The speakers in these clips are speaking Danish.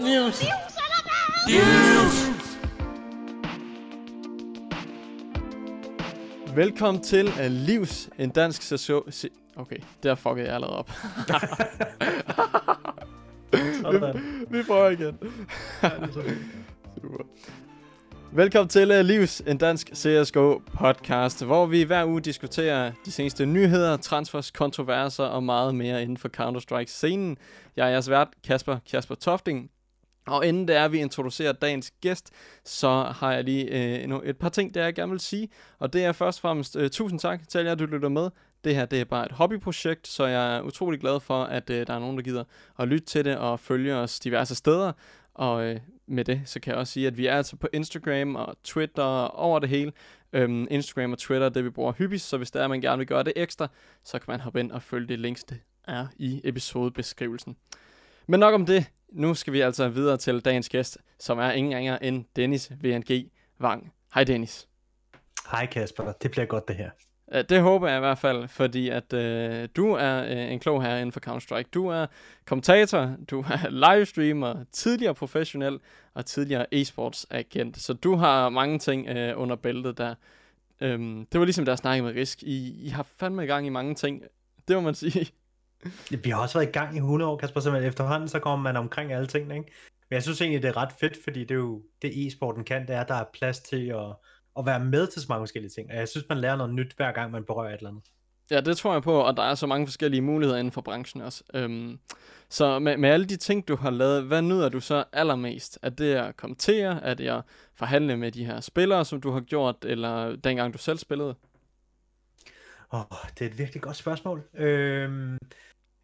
News. Velkommen til uh, Livs, en dansk sæson... Se- okay, der fuckede jeg allerede op. Sådan. Vi prøver igen. Super. Velkommen til uh, Livs, en dansk CSGO podcast, hvor vi hver uge diskuterer de seneste nyheder, transfers, kontroverser og meget mere inden for Counter-Strike-scenen. Jeg er jeres vært, Kasper Kasper Tofting, og inden det er, vi introducerer dagens gæst, så har jeg lige øh, endnu et par ting, der jeg gerne vil sige. Og det er først og fremmest øh, tusind tak til jer, du lytter med. Det her det er bare et hobbyprojekt, så jeg er utrolig glad for, at øh, der er nogen, der gider at lytte til det og følge os diverse steder. Og øh, med det, så kan jeg også sige, at vi er altså på Instagram og Twitter og over det hele. Øhm, Instagram og Twitter, det vi bruger hyppigst, så hvis der er, man gerne vil gøre det ekstra, så kan man hoppe ind og følge det links, det er i episodebeskrivelsen. Men nok om det. Nu skal vi altså videre til dagens gæst, som er ingen ringer end Dennis VNG Vang. Hej Dennis. Hej Kasper, det bliver godt det her. Uh, det håber jeg i hvert fald, fordi at uh, du er uh, en klog herre inden for Counter-Strike. Du er kommentator, du er livestreamer, tidligere professionel og tidligere e-sports agent. Så du har mange ting uh, under bæltet der. Um, det var ligesom der snakkede med Risk. I, I har fandme gang i mange ting. Det må man sige. Vi har også været i gang i 100 år, Kasper, så efterhånden så kommer man omkring alle tingene, ikke? Men jeg synes egentlig, det er ret fedt, fordi det er jo det e-sporten kan, det er, at der er plads til at, at være med til så mange forskellige ting. Og jeg synes, man lærer noget nyt hver gang, man berører et eller andet. Ja, det tror jeg på, og der er så mange forskellige muligheder inden for branchen også. Øhm, så med, med alle de ting, du har lavet, hvad nyder du så allermest? Er det at kommentere? Er det at forhandle med de her spillere, som du har gjort, eller dengang du selv spillede? Oh, det er et virkelig godt spørgsmål. Øhm,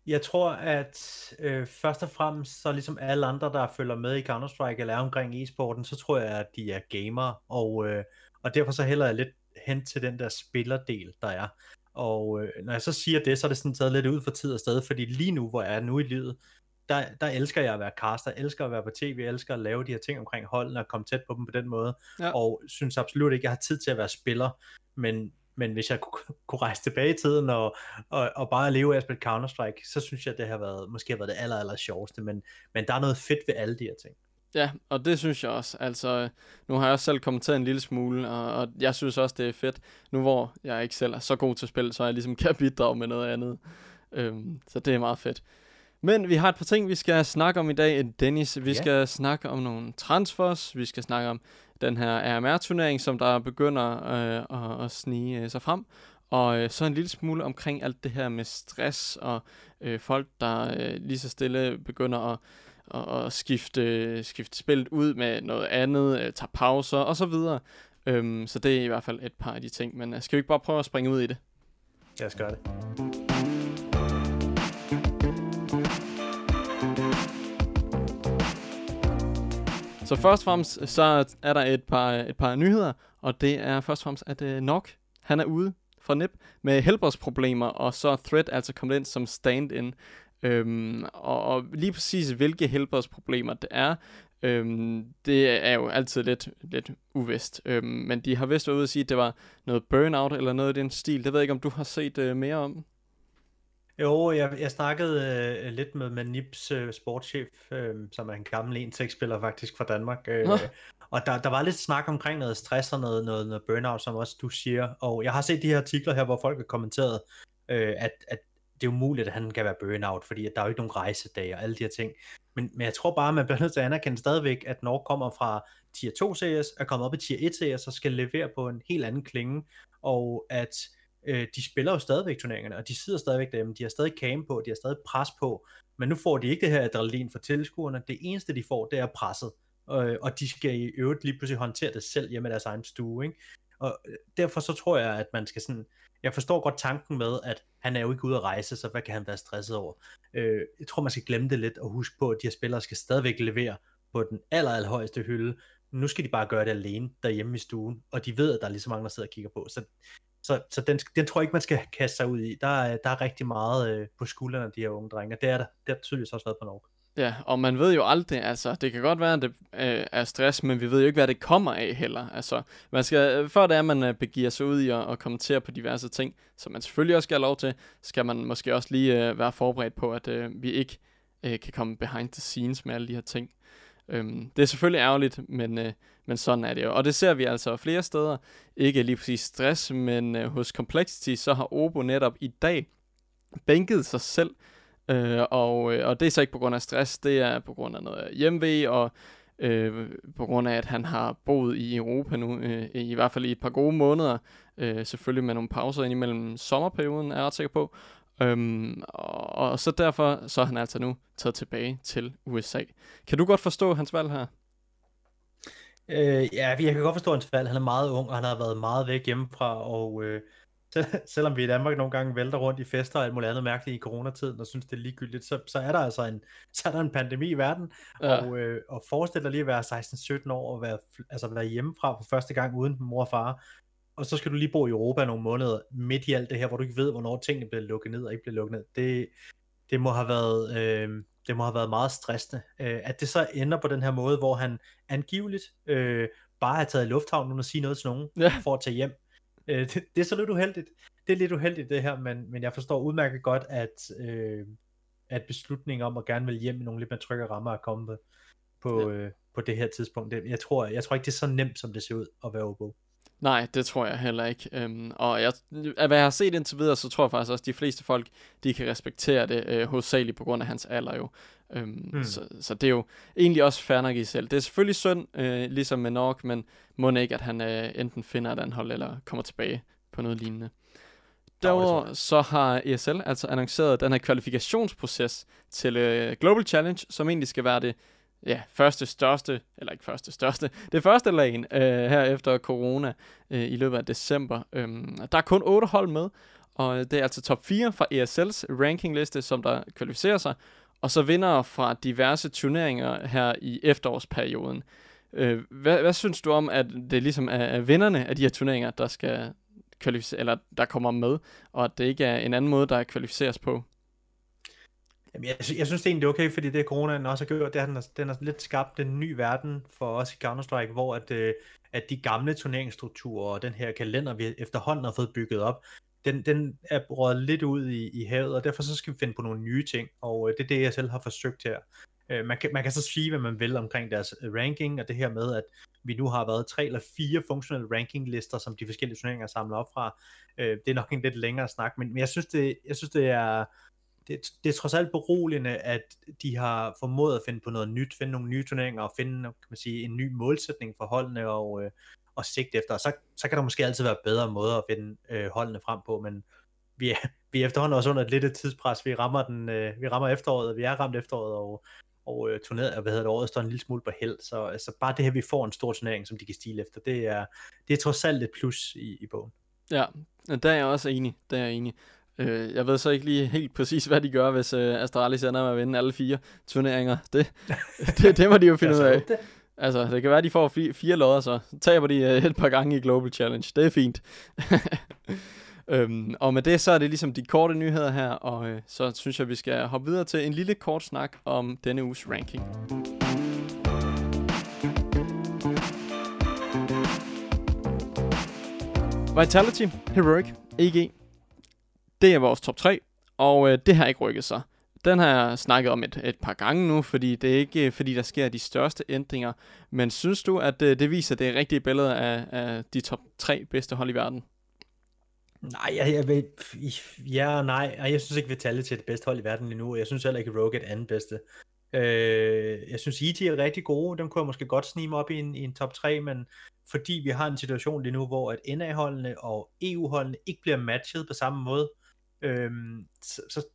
jeg tror, at øh, først og fremmest, så ligesom alle andre, der følger med i Counter-Strike eller er omkring e-sporten, så tror jeg, at de er gamere, og, øh, og derfor så hælder jeg lidt hen til den der spillerdel, der er. Og øh, når jeg så siger det, så er det sådan taget lidt ud for tid og sted, fordi lige nu, hvor jeg er nu i livet, der, der elsker jeg at være caster, elsker at være på tv, elsker at lave de her ting omkring holdene og komme tæt på dem på den måde, Ja. og synes absolut ikke, at jeg har tid til at være spiller, men, men hvis jeg kunne, kunne rejse tilbage i tiden og, og, og bare leve af at spille Counter-Strike, så synes jeg, at det har været, måske har været det aller, aller sjoveste, men, men der er noget fedt ved alle de her ting. Ja, og det synes jeg også. Altså, nu har jeg også selv kommenteret en lille smule, og, og jeg synes også, det er fedt. Nu hvor jeg ikke selv er så god til spil, så jeg ligesom kan bidrage med noget andet. Øhm, så det er meget fedt. Men vi har et par ting, vi skal snakke om i dag, Dennis. Vi Ja. skal snakke om nogle transfers. Vi skal snakke om den her RMR-turnering, som der begynder øh, at, at snige øh, sig frem. Og øh, så en lille smule omkring alt det her med stress og øh, folk, der øh, lige så stille begynder at og, og skifte, skifte spillet ud med noget andet, øh, tage pauser og så videre. Øhm, så det er i hvert fald et par af de ting. Men øh, skal vi ikke bare prøve at springe ud i det? Lad os gøre det. Så først og fremmest, så er der et par, et par nyheder, og det er først og fremmest, at øh, Nok, han er ude fra NIP med helbredsproblemer, og så er Thread altså kommet ind som stand-in. Øhm, og, og lige præcis hvilke helbredsproblemer det er, øhm, det er jo altid lidt, lidt uvist. Øhm, men de har vist været ude at sige, at det var noget burnout eller noget i den stil. Det ved jeg ikke, om du har set øh, mere om. Jo, jeg, jeg snakkede øh, lidt med, med Nips øh, sportschef, øh, som er en gammel 1-6-spiller faktisk fra Danmark. Øh, Nå. og der, der var lidt snak omkring noget stress og noget, noget, noget burnout, som også du siger. Og jeg har set de her artikler her, hvor folk har kommenteret, øh, at, at det er umuligt, at han kan være burnout, fordi at der er jo ikke nogen rejsedage og alle de her ting. Men, men jeg tror bare, man bliver nødt til at anerkende stadigvæk, at Norge kommer fra Tier 2 CS, er kommet op i Tier 1 CS og skal levere på en helt anden klinge, og at øh, de spiller jo stadigvæk turneringerne, og de sidder stadigvæk derhjemme, de har stadig cam på, de har stadig pres på, men nu får de ikke det her adrenalin fra tilskuerne, det eneste de får, det er presset, øh, og de skal i øvrigt lige pludselig håndtere det selv hjemme i deres egen stue, ikke? og øh, derfor så tror jeg, at man skal sådan, jeg forstår godt tanken med, at han er jo ikke ude at rejse, så hvad kan han være stresset over? Øh, jeg tror, man skal glemme det lidt og huske på, at de her spillere skal stadigvæk levere på den aller, allerhøjeste hylde. Nu skal de bare gøre det alene derhjemme i stuen, og de ved, at der er lige så mange, der sidder og kigger på. Så, så, så den, den tror jeg ikke, man skal kaste sig ud i. Der er, der er rigtig meget øh, på skuldrene af de her unge drenge, og det er der. Det har tydeligvis også været på Norge. Ja, og man ved jo aldrig, altså, det kan godt være, at det øh, er stress, men vi ved jo ikke, hvad det kommer af heller. Altså, man skal, øh, før det er, at man øh, begiver sig ud i at, at kommentere på diverse ting, som man selvfølgelig også skal have lov til, skal man måske også lige øh, være forberedt på, at øh, vi ikke øh, kan komme behind the scenes med alle de her ting. Øhm, det er selvfølgelig ærgerligt, men, øh, men sådan er det jo. Og det ser vi altså flere steder. Ikke lige præcis stress, men øh, hos Complexity, så har Obo netop i dag bænket sig selv. Øh, og, øh, og det er så ikke på grund af stress, det er på grund af noget hjemve, og øh, på grund af, at han har boet i Europa nu, øh, i hvert fald i et par gode måneder, øh, selvfølgelig med nogle pauser ind imellem sommerperioden, er jeg ret sikker på, Øhm, og, og så derfor så er han altså nu taget tilbage til USA. Kan du godt forstå hans valg her? Øh, ja, jeg kan godt forstå hans valg. Han er meget ung, og han har været meget væk hjemmefra, og øh, selv, selvom vi i Danmark nogle gange vælter rundt i fester og alt muligt andet mærkeligt i coronatiden, og synes det er ligegyldigt, så, så er der altså en, så er der en pandemi i verden, ja. og, øh, og forestil dig lige at være 16-17 år og være, altså være hjemmefra for første gang uden mor og far, og så skal du lige bo i Europa nogle måneder midt i alt det her, hvor du ikke ved, hvornår tingene bliver lukket ned og ikke bliver lukket ned. Det, det må have været, øh, det må have været meget stressende. Øh, at det så ender på den her måde, hvor han angiveligt øh, bare har taget i lufthavnen uden at sige noget til nogen, ja. for at tage hjem. Øh, det, det er så lidt uheldigt. Det er lidt uheldigt det her, men, men jeg forstår udmærket godt, at, øh, at beslutningen om at gerne vil hjem i nogle lidt mere trygge rammer er kommet på, ja. øh, på det her tidspunkt. Jeg tror, jeg tror ikke, det er så nemt, som det ser ud at være Obo. Nej, det tror jeg heller ikke. Øhm, og jeg, af hvad jeg har set indtil videre, så tror jeg faktisk også, at de fleste folk, de kan respektere det, øh, hovedsageligt på grund af hans alder jo. Øhm, hmm. så, så det er jo egentlig også fair nok i selv. Det er selvfølgelig synd, øh, ligesom med Nork, men må ikke, at han øh, enten finder et anhold, eller kommer tilbage på noget lignende. Derudover så har ESL altså annonceret den her kvalifikationsproces til øh, Global Challenge, som egentlig skal være det ja, første største, eller ikke første største, det første lagen øh, her efter corona øh, i løbet af december. Øhm, der er kun otte hold med, og det er altså top 4 fra ESL's rankingliste, som der kvalificerer sig, og så vinder fra diverse turneringer her i efterårsperioden. Øh, hvad, hvad synes du om, at det ligesom er, er vinderne af de her turneringer, der skal kvalificere, eller der kommer med, og at det ikke er en anden måde, der kvalificeres på? Jamen, jeg, jeg synes det er egentlig okay, fordi det coronaen også har gjort, det er, den har, den har lidt skabt en ny verden for os i Counter-Strike, hvor at, øh, at de gamle turneringsstrukturer og den her kalender, vi efterhånden har fået bygget op, den, den er brugt lidt ud i, i havet, og derfor så skal vi finde på nogle nye ting, og øh, det er det, jeg selv har forsøgt her. Øh, man, kan, man kan så sige, hvad man vil omkring deres ranking, og det her med, at vi nu har været tre eller fire funktionelle rankinglister, som de forskellige turneringer samler op fra. Øh, det er nok en lidt længere snak, men, men jeg, synes, det, jeg synes, det er det, det er trods alt beroligende, at de har formået at finde på noget nyt, finde nogle nye turneringer og finde kan man sige, en ny målsætning for holdene og, øh, og sigte efter. Og så, så kan der måske altid være bedre måder at finde øh, holdene frem på, men vi er, vi er efterhånden også under et lidt tidspres. Vi rammer, den, øh, vi rammer efteråret, vi er ramt efteråret, og, og øh, turneret, hvad hedder det, året står en lille smule på held. Så altså, bare det her, vi får en stor turnering, som de kan stile efter, det er, det er trods alt et plus i, i bogen. Ja, der er jeg også enig. Der er jeg enig. Øh, jeg ved så ikke lige helt præcis, hvad de gør, hvis øh, Astralis ender med at vinde alle fire turneringer. Det, det, det må de jo finde ud af. Altså, det kan være, at de får fire, fire lodder, så taber de øh, et par gange i Global Challenge. Det er fint. øhm, og med det, så er det ligesom de korte nyheder her, og øh, så synes jeg, vi skal hoppe videre til en lille kort snak om denne uges ranking. Vitality, Heroic, EG, det er vores top 3, og øh, det har ikke rykket sig. Den har jeg snakket om et, et par gange nu, fordi det er ikke øh, fordi, der sker de største ændringer. Men synes du, at det, øh, det viser det rigtige billede af, af de top 3 bedste hold i verden? Nej, jeg, jeg ved, ja nej. Jeg synes ikke, Vitality er det bedste hold i verden lige nu. Jeg synes heller ikke, Rogue er det andet bedste. Øh, jeg synes, IT er rigtig gode. Dem kunne jeg måske godt snige mig op i en, i en top 3, men fordi vi har en situation lige nu, hvor at NA-holdene og EU-holdene ikke bliver matchet på samme måde, øhm, så, så,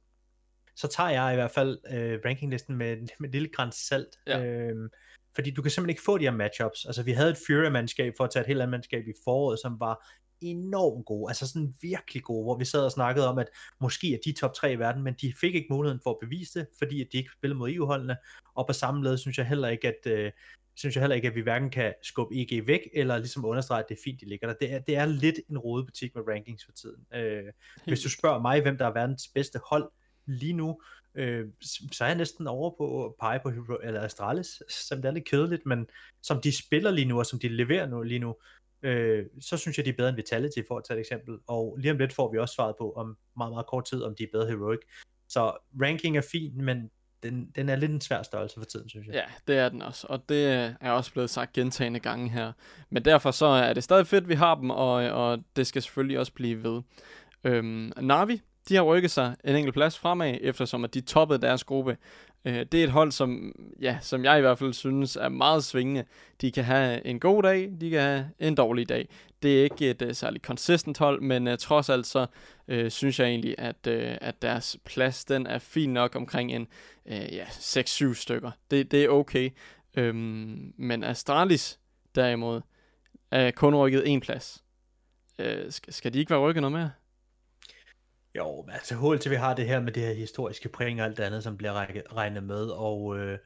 så tager jeg i hvert fald øh, rankinglisten med, med et lille græns salt. Ja. Øhm, fordi du kan simpelthen ikke få de her matchups. Altså vi havde et Fury-mandskab for at tage et helt andet mandskab i foråret, som var enormt gode, altså sådan virkelig gode, hvor vi sad og snakkede om, at måske er de top 3 i verden, men de fik ikke muligheden for at bevise det, fordi at de ikke spillede mod EU-holdene, og på samme led synes jeg heller ikke, at, øh, synes jeg heller ikke, at vi hverken kan skubbe EG væk, eller ligesom understrege, at det er fint, de ligger der. Det er, det er lidt en rodebutik med rankings for tiden. Øh, hvis du spørger mig, hvem der er verdens bedste hold lige nu, øh, så er jeg næsten over på at pege på Hero, eller Astralis, som det er lidt kedeligt, men som de spiller lige nu, og som de leverer nu lige nu, øh, så synes jeg, de er bedre end Vitality, for at tage et eksempel. Og lige om lidt får vi også svaret på, om meget, meget kort tid, om de er bedre Heroic. Så ranking er fint, men den, den er lidt en svær størrelse for tiden, synes jeg. Ja, det er den også, og det er også blevet sagt gentagende gange her. Men derfor så er det stadig fedt, at vi har dem, og, og det skal selvfølgelig også blive ved. Øhm, Navi, de har rykket sig en enkelt plads fremad, eftersom at de toppede deres gruppe. Øh, det er et hold, som, ja, som jeg i hvert fald synes er meget svingende. De kan have en god dag, de kan have en dårlig dag. Det er ikke et uh, særligt consistent hold, men uh, trods alt så øh, synes jeg egentlig, at, øh, at deres plads den er fin nok omkring en øh, ja, 6-7 stykker. Det, det er okay. Øhm, men Astralis derimod er kun rykket en plads. Øh, skal, skal de ikke være rykket noget mere? Jo, men altså HLTV har det her med det her historiske point og alt det andet, som bliver regnet med, og øh,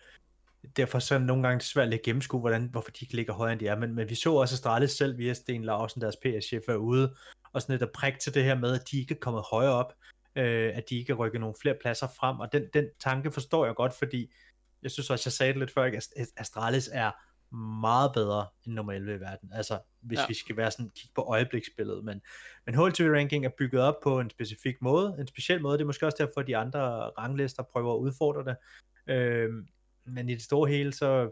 derfor så er det nogle gange svært at gennemskue, hvordan, hvorfor de ikke ligger højere end de er, men, men vi så også Astralis selv via Sten Larsen, deres PS-chef, er ude, og sådan lidt at prikke til det her med, at de ikke er kommet højere op, øh, at de ikke er rykket nogle flere pladser frem, og den, den tanke forstår jeg godt, fordi jeg synes også, jeg sagde det lidt før, at Astralis er meget bedre end nummer 11 i verden. Altså, hvis ja. vi skal være sådan, kigge på øjebliksbilledet. Men, men HLTV ranking er bygget op på en specifik måde, en speciel måde. Det er måske også derfor, at de andre ranglister prøver at udfordre det. Øhm, men i det store hele, så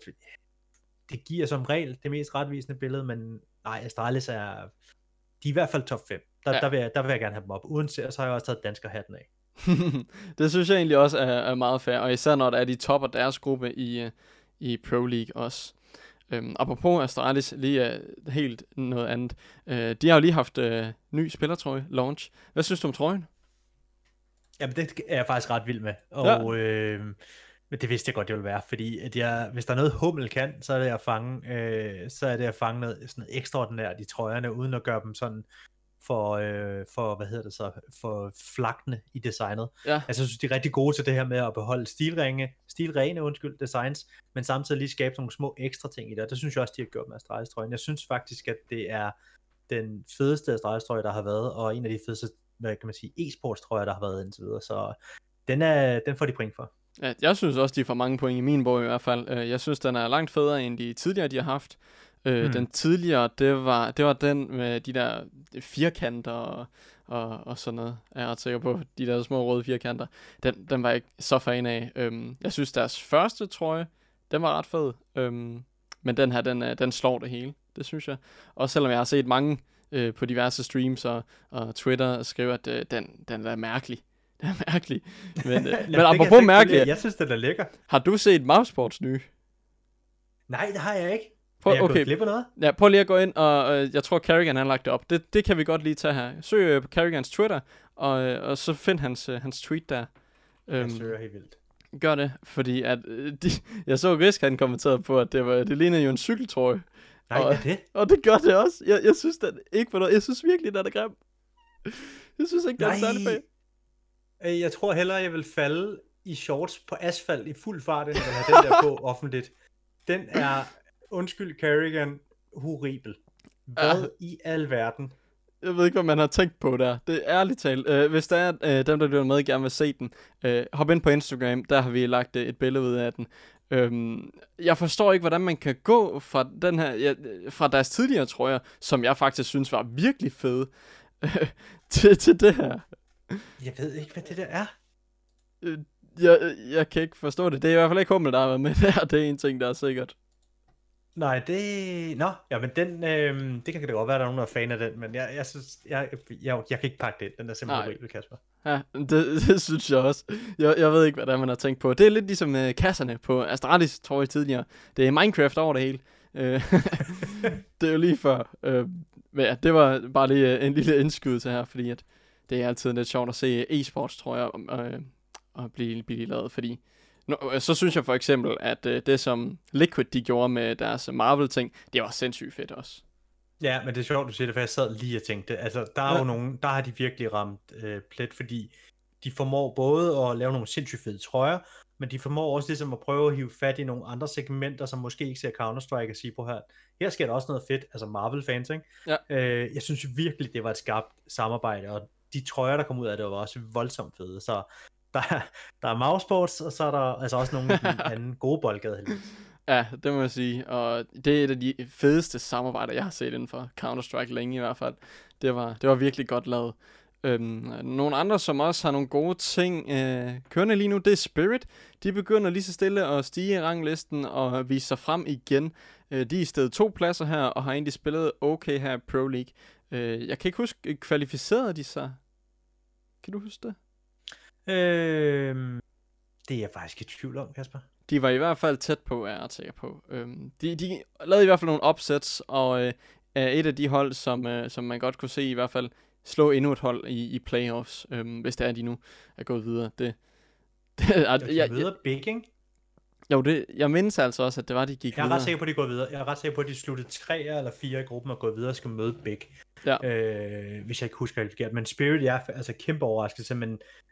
det giver som regel det mest retvisende billede, men nej, Astralis er, de er i hvert fald top 5. Der, ja. der, vil jeg, der vil jeg gerne have dem op. Uden så har jeg også taget dansker hatten af. det synes jeg egentlig også er, er meget fair, og især når det er de topper deres gruppe i, i Pro League også. Øhm, apropos Astralis, lige uh, helt noget andet. Uh, de har jo lige haft uh, ny spillertrøje launch. Hvad synes du om trøjen? Jamen, det er jeg faktisk ret vild med. Og, ja. øh, men det vidste jeg godt, det ville være, fordi at jeg, hvis der er noget Hummel kan, så er det at fange, øh, så er det at fange noget, sådan noget ekstraordinært i trøjerne, uden at gøre dem sådan for, øh, for hvad hedder det så, for flagtene i designet. Ja. Altså, jeg synes, de er rigtig gode til det her med at beholde stilringe, stilrene, undskyld, designs, men samtidig lige skabe nogle små ekstra ting i det, og det synes jeg også, de har gjort med Astralis-trøjen. Jeg synes faktisk, at det er den fedeste Astralis-trøje, der har været, og en af de fedeste, hvad kan man sige, e-sports-trøjer, der har været indtil videre, så den, er, den får de point for. Ja, jeg synes også, de får mange point i min bog i hvert fald. Øh, jeg synes, den er langt federe end de tidligere, de har haft. Øh, mm. Den tidligere, det var, det var den med de der firkanter og, og, og sådan noget. Jeg er ret sikker på, de der små røde firkanter. Den, den var jeg ikke så fan af. Øhm, jeg synes, deres første trøje, den var ret fed. Øhm, men den her, den, den slår det hele. Det synes jeg. Også selvom jeg har set mange øh, på diverse streams og, og Twitter skrive, at øh, den, den er mærkelig. Den er mærkelig. Men, øh, men apropos mærkelig. Jeg synes, den er lækker. Har du set Mousesports nye? Nej, det har jeg ikke. Prøv, jeg okay. glip noget? Ja, prøv lige at gå ind, og øh, jeg tror, Carrigan har lagt det op. Det, det kan vi godt lige tage her. Søg øh, på Carrigans Twitter, og, øh, og så find hans, øh, hans tweet der. Jeg øhm, søger helt vildt. Gør det, fordi at, øh, de, jeg så Risk, han kommenterede på, at det, var, det lignede jo en cykeltrøje. Nej, og, er det? Og det gør det også. Jeg, jeg synes det ikke for noget. Jeg synes virkelig, det er grim. Jeg synes ikke, det er særlig bag. Øh, jeg tror hellere, jeg vil falde i shorts på asfalt i fuld fart, end at have den der på offentligt. Den er undskyld Carrigan, horribel. Hvad uh, i al verden? Jeg ved ikke, hvad man har tænkt på der. Det er ærligt talt. Uh, hvis der er uh, dem, der lytter med, gerne vil se den, uh, hop ind på Instagram. Der har vi lagt uh, et billede ud af den. Um, jeg forstår ikke, hvordan man kan gå fra den her, ja, fra deres tidligere trøjer, som jeg faktisk synes var virkelig fede, til, til det her. Jeg ved ikke, hvad det der er. Uh, jeg, jeg kan ikke forstå det. Det er i hvert fald ikke Hummel, der har været med der. Det er en ting, der er sikkert. Nej, det... Nå, ja, men den... Øh, det kan det godt være, at der er nogen, der er fan af den, men jeg, jeg synes... Jeg, jeg, jeg kan ikke pakke det Den er simpelthen horribel, Kasper. Ja, det, det synes jeg også. Jeg, jeg ved ikke, hvad der er, man har tænkt på. Det er lidt ligesom uh, kasserne på Astralis, tror jeg tidligere. Det er Minecraft over det hele. Uh, det er jo lige før. Uh, men ja, det var bare lige uh, en lille indskud til her, fordi at det er altid lidt sjovt at se e-sports, tror jeg, uh, og blive, blive lavet, fordi Nå, så synes jeg for eksempel, at øh, det som Liquid de gjorde med deres Marvel-ting, det var sindssygt fedt også. Ja, men det er sjovt, du siger det, for jeg sad lige og tænkte, altså der er ja. jo nogen, der har de virkelig ramt øh, plet, fordi de formår både at lave nogle sindssygt fede trøjer, men de formår også ligesom at prøve at hive fat i nogle andre segmenter, som måske ikke ser Counter-Strike og sige på her, her sker der også noget fedt, altså Marvel-fans, ikke? Ja. Øh, jeg synes virkelig, det var et skarpt samarbejde, og de trøjer, der kom ud af det, var også voldsomt fede, så der, er, der er mousesports, og så er der altså også nogle af de anden gode boldgade. Ja, det må jeg sige. Og det er et af de fedeste samarbejder, jeg har set inden for Counter-Strike længe i hvert fald. Det var, det var virkelig godt lavet. Øhm, nogle andre, som også har nogle gode ting øh, kørende lige nu, det er Spirit. De begynder lige så stille at stige i ranglisten og vise sig frem igen. Øh, de er i stedet to pladser her, og har egentlig spillet okay her i Pro League. Øh, jeg kan ikke huske, kvalificerede de sig? Kan du huske det? Øh, det er jeg faktisk i tvivl om, Kasper. De var i hvert fald tæt på, er jeg sikker på. Øhm, de, de lavede i hvert fald nogle opsæts, og øh, et af de hold, som, øh, som man godt kunne se i hvert fald slå endnu et hold i, i playoffs, øhm, hvis det er, de nu er gået videre. Det, det, er, jeg, jeg, videre big, ikke? Jo, det, jeg mindes altså også, at det var, de gik Jeg er videre. ret sikker på, at de går videre. Jeg er ret sikker på, at de sluttede tre eller fire i gruppen og gået videre og skal møde Big. Ja. Øh, hvis jeg ikke husker helt forkert. Men Spirit er altså kæmpe overraskelse, men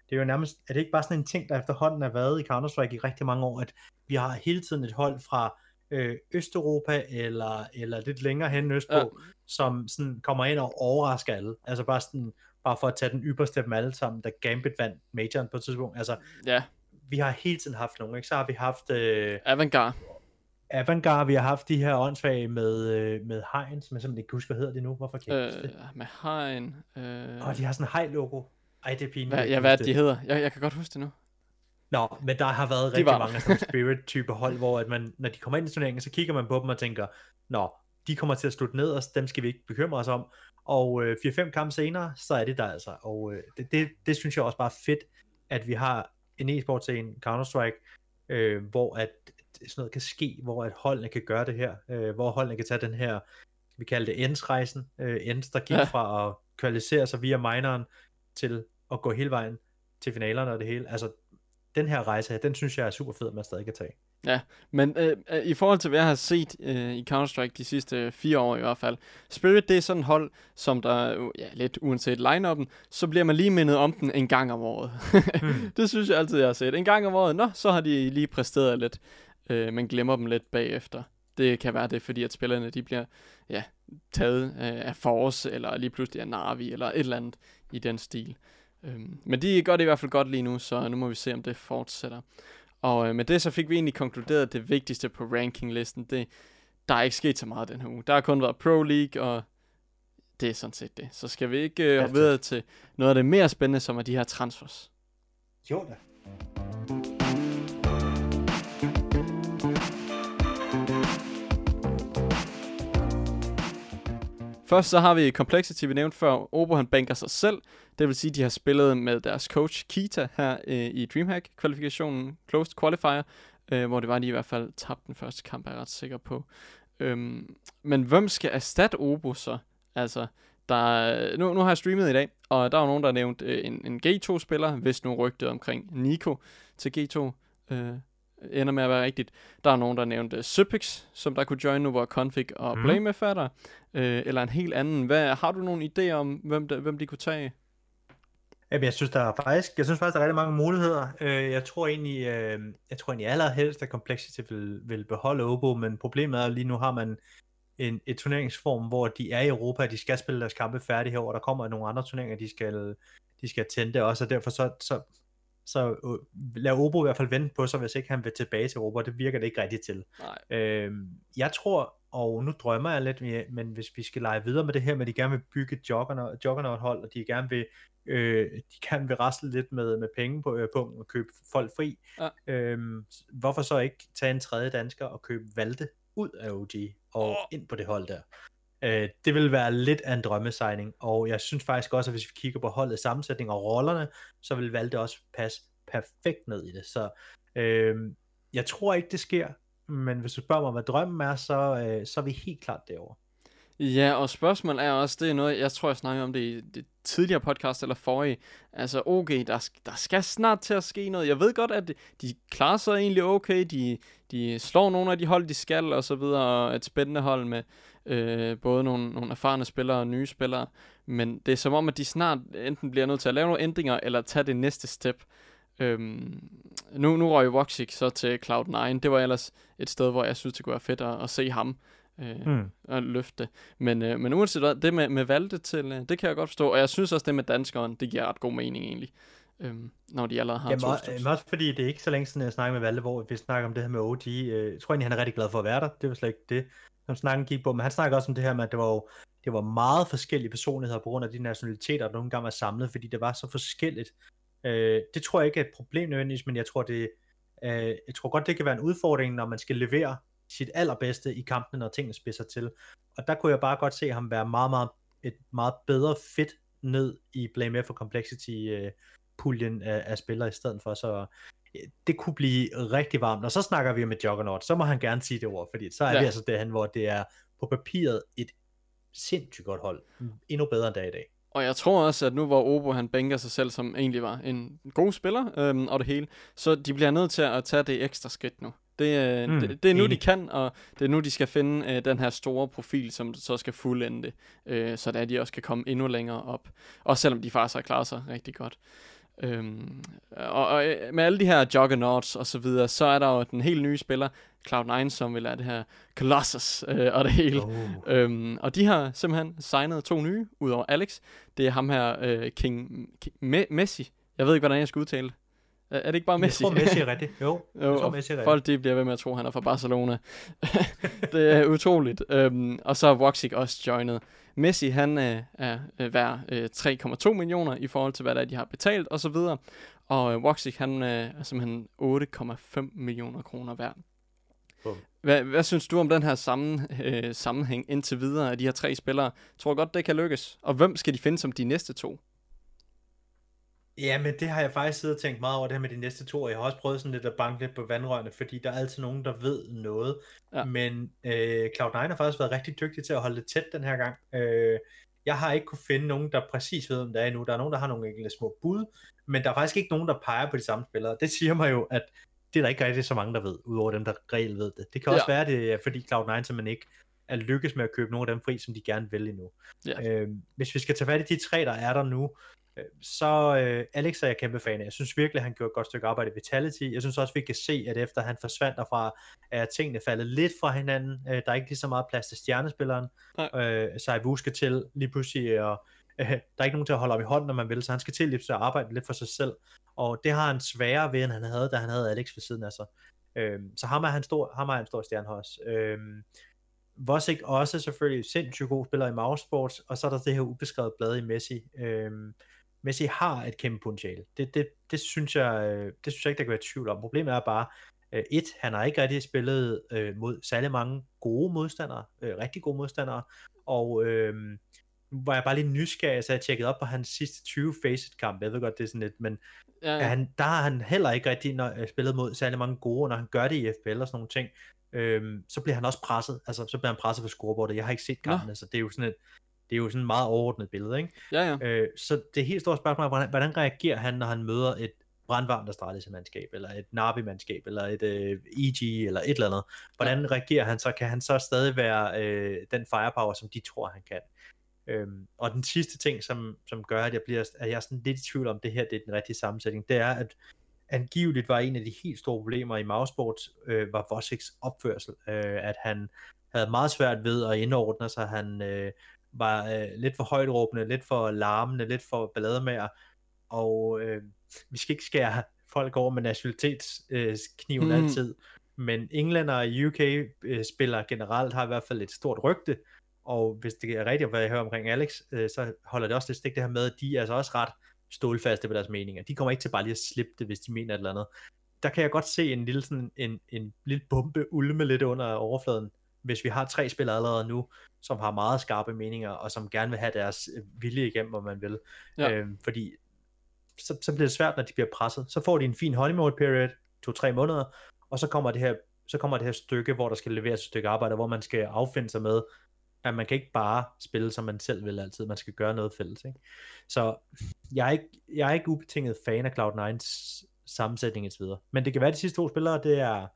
det er jo nærmest, er det ikke bare sådan en ting, der efterhånden har været i Counter-Strike i rigtig mange år, at vi har hele tiden et hold fra øh, Østeuropa eller, eller lidt længere hen østpå, ja. som sådan kommer ind og overrasker alle. Altså bare sådan, bare for at tage den ypperste af dem alle sammen, da Gambit vandt majoren på et tidspunkt. Altså, ja. vi har hele tiden haft nogen, ikke? Så har vi haft... Øh, Avantgarde. Avantgarde, vi har haft de her åndssvage med, øh, med Heinz, som jeg simpelthen ikke husker, hvad hedder det nu. Hvorfor kan jeg øh, det? Med Hein. Øh... Og de har sådan en hej-logo. Ej, det er pinligt. Hvad, ja, hvad de hedder? Jeg, jeg kan godt huske det nu. Nå, men der har været rigtig var... mange sådan spirit-type hold, hvor at man, når de kommer ind i turneringen, så kigger man på dem og tænker, nå, de kommer til at slutte ned, og dem skal vi ikke bekymre os om. Og øh, 4-5 kampe senere, så er det der altså. Og øh, det, det, det synes jeg også bare er fedt, at vi har en e-sport til en Counter-Strike, øh, hvor at sådan noget kan ske, hvor at holdene kan gøre det her, øh, hvor holdene kan tage den her, vi kalder det ends-rejsen, øh, ends, der gik ja. fra at kvalificere sig via minoren til at gå hele vejen til finalerne og det hele. Altså, den her rejse her, den synes jeg er super fed, at man stadig kan tage. Ja, men øh, øh, i forhold til, hvad jeg har set øh, i Counter-Strike de sidste fire år i hvert fald, Spirit, det er sådan et hold, som der, ja, lidt uanset line-up'en, så bliver man lige mindet om den en gang om året. hmm. Det synes jeg altid, jeg har set. En gang om året, nå, så har de lige præsteret lidt, øh, men glemmer dem lidt bagefter. Det kan være det, fordi at spillerne, de bliver, ja, taget øh, af Force, eller lige pludselig af Navi, eller et eller andet i den stil. Øhm, men de gør det i hvert fald godt lige nu, så nu må vi se, om det fortsætter. Og øh, med det så fik vi egentlig konkluderet det vigtigste på rankinglisten. Det, der er ikke sket så meget den her uge. Der har kun været Pro League, og det er sådan set det. Så skal vi ikke øh, videre til noget af det mere spændende, som er de her transfers. Jo da. Først så har vi Complexity, vi nævnte før. Obo han banker sig selv. Det vil sige, at de har spillet med deres coach Kita her øh, i Dreamhack-kvalifikationen, Closed Qualifier, øh, hvor det var, de i hvert fald tabte den første kamp, er jeg ret sikker på. Øhm, men hvem skal erstatte Obo så? Altså, der, nu, nu har jeg streamet i dag, og der var nogen, der nævnte nævnt øh, en, en G2-spiller, hvis nu rygtet omkring Nico til G2. Øh, ender med at være rigtigt. Der er nogen, der nævnte Sypix, som der kunne join nu, hvor Config og mm. Blame er fatter, øh, eller en helt anden. Hvad, har du nogle idéer om, hvem, de, hvem de kunne tage? Jamen, jeg synes, der er faktisk, jeg synes faktisk, der er rigtig mange muligheder. Øh, jeg tror egentlig, øh, jeg tror egentlig allerhelst, at Complexity vil, vil beholde Obo, men problemet er, at lige nu har man en, et turneringsform, hvor de er i Europa, og de skal spille deres kampe færdige her, og der kommer nogle andre turneringer, de skal, de skal tænde også, og derfor så, så så uh, lad Obo i hvert fald vente på sig, hvis ikke han vil tilbage til Europa, det virker det ikke rigtigt til. Nej. Øhm, jeg tror, og nu drømmer jeg lidt, men hvis vi skal lege videre med det her med, at de gerne vil bygge et juggernaut hold, og de gerne vil, øh, de gerne vil rasle lidt med, med penge på, øh, på og købe folk fri, ja. øhm, hvorfor så ikke tage en tredje dansker og købe Valde ud af OG og oh. ind på det hold der? Øh, det vil være lidt af en drømmesigning, og jeg synes faktisk også, at hvis vi kigger på holdet sammensætning og rollerne, så vil Valde også passe perfekt ned i det. Så øh, jeg tror ikke, det sker, men hvis du spørger mig, hvad drømmen er, så, øh, så er vi helt klart derovre. Ja, og spørgsmålet er også, det er noget, jeg tror, jeg snakkede om det i det tidligere podcast eller forrige. Altså, okay, der, der skal snart til at ske noget. Jeg ved godt, at de klarer sig egentlig okay. De, de slår nogle af de hold, de skal, og så videre. Og et spændende hold med øh, både nogle, nogle erfarne spillere og nye spillere. Men det er som om, at de snart enten bliver nødt til at lave nogle ændringer, eller tage det næste step. Øhm, nu, nu røg Voxic så til Cloud9. Det var ellers et sted, hvor jeg synes, det kunne være fedt at, at se ham øh, mm. at løfte. Men, øh, men uanset hvad, det med, med Valde til, øh, det kan jeg godt forstå. Og jeg synes også, det med danskeren, det giver ret god mening egentlig. Øhm, når de allerede har Jamen, to Jamen også fordi det er ikke så længe siden, jeg snakker med Valde, hvor vi snakker om det her med OG. Øh, jeg tror egentlig, han er rigtig glad for at være der. Det var slet ikke det, som snakken gik på. Men han snakker også om det her med, at det var jo det var meget forskellige personligheder på grund af de nationaliteter, der nogle gange var samlet, fordi det var så forskelligt. Øh, det tror jeg ikke er et problem nødvendigvis, men jeg tror, det, øh, jeg tror godt, det kan være en udfordring, når man skal levere sit allerbedste i kampene, når tingene spidser til. Og der kunne jeg bare godt se ham være meget, meget, et meget bedre fit ned i Blame for Complexity øh, puljen af, af spillere i stedet for, så det kunne blive rigtig varmt. Og så snakker vi med Juggernaut, så må han gerne sige det ord, fordi så er ja. vi altså derhen, hvor det er på papiret et sindssygt godt hold. Endnu bedre end dag i dag. Og jeg tror også, at nu hvor Obo han bænker sig selv, som egentlig var en god spiller, øhm, og det hele, så de bliver nødt til at tage det ekstra skridt nu. Det, øh, mm, det, det er nu, enig. de kan, og det er nu, de skal finde øh, den her store profil, som så skal fuldende, øh, så at de også kan komme endnu længere op. Også selvom de faktisk har klaret sig rigtig godt. Øhm, og, og øh, med alle de her juggernauts og så videre, så er der jo den helt nye spiller, Cloud9, som vil er det her Colossus øh, og det hele. Oh. Øhm, og de har simpelthen signet to nye, udover Alex. Det er ham her, øh, King, King Me- Messi. Jeg ved ikke, hvordan jeg skal udtale det. Er, er det ikke bare Messi? Jeg tror, Messi er rigtigt. Jo, jo jeg tror, Messi er rigtigt. Folk de bliver ved med at tro, at han er fra Barcelona. det er utroligt. Øhm, og så er Voxic også joinet. Messi, han øh, er øh, værd øh, 3,2 millioner i forhold til, hvad der er, de har betalt og så videre. Og øh, Voxic, han øh, er simpelthen 8,5 millioner kroner værd. Hvad, hvad synes du om den her sammen, øh, sammenhæng indtil videre af de her tre spillere? Tror du godt, det kan lykkes? Og hvem skal de finde som de næste to? Ja, men det har jeg faktisk siddet og tænkt meget over det her med de næste to år. Jeg har også prøvet sådan lidt at banke lidt på vandrørene, fordi der er altid nogen, der ved noget. Ja. Men øh, Cloud9 har faktisk været rigtig dygtig til at holde det tæt den her gang. Øh, jeg har ikke kunne finde nogen, der præcis ved, om det er endnu. Der er nogen, der har nogle enkelte små bud, men der er faktisk ikke nogen, der peger på de samme spillere. Det siger mig jo, at det er der ikke rigtig så mange, der ved, udover dem, der reelt ved det. Det kan også ja. være, det er fordi Cloud9 simpelthen ikke er lykkes med at købe nogle af dem fri, som de gerne vil endnu. Ja. Øh, hvis vi skal tage fat i de tre, der er der nu, så øh, Alex er jeg kæmpe fan af. Jeg synes virkelig, han gjorde et godt stykke arbejde i Vitality. Jeg synes også, vi kan se, at efter han forsvandt derfra, er tingene faldet lidt fra hinanden. Øh, der er ikke lige så meget plads til stjernespilleren. Øh, Saibu skal til lige pludselig, og øh, der er ikke nogen til at holde op i hånden, når man vil, så han skal til at arbejde lidt for sig selv. Og det har han sværere ved, end han havde, da han havde Alex ved siden af sig. Øh, så ham er han stor, ham er en stor stjerne også. Øh, Vosik også selvfølgelig sindssygt god spiller i Mousesports, og så er der det her ubeskrevet blad i Messi. Øhm, Messi har et kæmpe potentiale. Det, det, det, synes jeg, øh, det synes jeg ikke, der kan være tvivl om. Problemet er bare, øh, et, han har ikke rigtig spillet øh, mod særlig mange gode modstandere, øh, rigtig gode modstandere, og øh, var jeg bare lige nysgerrig, så jeg tjekkede op på hans sidste 20 facet kamp. Jeg ved godt, det er sådan lidt, men ja, ja. Han, der har han heller ikke rigtig når, øh, spillet mod særlig mange gode, når han gør det i FPL og sådan nogle ting. Øhm, så bliver han også presset, altså så bliver han presset på scorebordet. Jeg har ikke set kampen, altså det er jo sådan et, det er jo sådan et meget overordnet billede, ikke? Ja, ja. Øh, så det helt store spørgsmål er, hvordan, hvordan reagerer han, når han møder et brandvarmt Astralis-mandskab, eller et Navi-mandskab, eller et øh, EG, eller et eller andet. Hvordan ja. reagerer han så? Kan han så stadig være øh, den firepower, som de tror, han kan? Øhm, og den sidste ting, som, som gør, at jeg bliver at jeg er sådan lidt i tvivl om, det her det er den rigtige sammensætning, det er, at angiveligt var en af de helt store problemer i Mouseboard, øh, var Vosiks opførsel. Øh, at han havde meget svært ved at indordne sig. Han øh, var øh, lidt for højt råbende, lidt for larmende, lidt for ballademager. Og øh, vi skal ikke skære folk over med nationalitetskniven øh, mm. altid. Men englænder og UK øh, spiller generelt har i hvert fald et stort rygte. Og hvis det er rigtigt, hvad jeg hører omkring Alex, øh, så holder det også lidt stik det her med, at de er altså også ret stålfaste på deres meninger. De kommer ikke til bare lige at slippe det, hvis de mener et eller andet. Der kan jeg godt se en lille, sådan, en, en lille bombe ulme lidt under overfladen, hvis vi har tre spillere allerede nu, som har meget skarpe meninger, og som gerne vil have deres øh, vilje igennem, hvor man vil. Ja. Øhm, fordi så, så bliver det svært, når de bliver presset. Så får de en fin honeymoon period, to-tre måneder, og så kommer det her så kommer det her stykke, hvor der skal leveres et stykke arbejde, hvor man skal affinde sig med, at man kan ikke bare spille, som man selv vil altid. Man skal gøre noget fælles. Ikke? Så jeg er, ikke, jeg er ikke ubetinget fan af Cloud9's sammensætning og så videre. Men det kan være, at de sidste to spillere, det er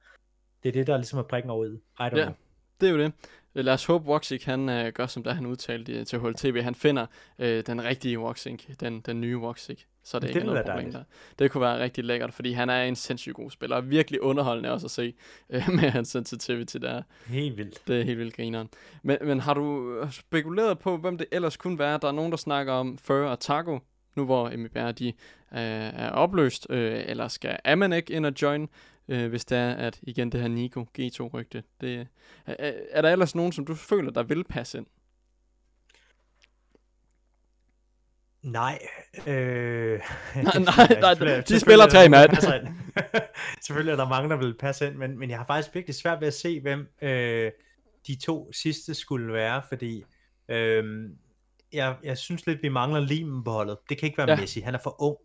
det, er det der ligesom er prikken over i. I don't ja, know. det er jo det. Lad os håbe, Woxic, han øh, gør som der han udtalte til HLTV. Han finder øh, den rigtige Woxic, den, den nye Woxic. Så det, det ikke noget problem der. Det kunne være rigtig lækkert, fordi han er en sindssygt god spiller, og virkelig underholdende også at se øh, med hans sensitivity der. Helt vildt. Det er helt vildt grineren. Men, men har du spekuleret på, hvem det ellers kunne være? Der er nogen, der snakker om Fur og Taco, nu hvor MBR de øh, er opløst, øh, eller skal Amanek ind og join, øh, hvis det er, at igen det her Nico G2-rygte. Det, er, er der ellers nogen, som du føler, der vil passe ind? Nej. Øh, nej, nej, nej, de spiller tre mand. selvfølgelig er der mange, der vil passe ind, men, men jeg har faktisk virkelig svært ved at se, hvem øh, de to sidste skulle være, fordi øh, jeg, jeg synes lidt, vi mangler limen på holdet. Det kan ikke være ja. Messi, han er for ung.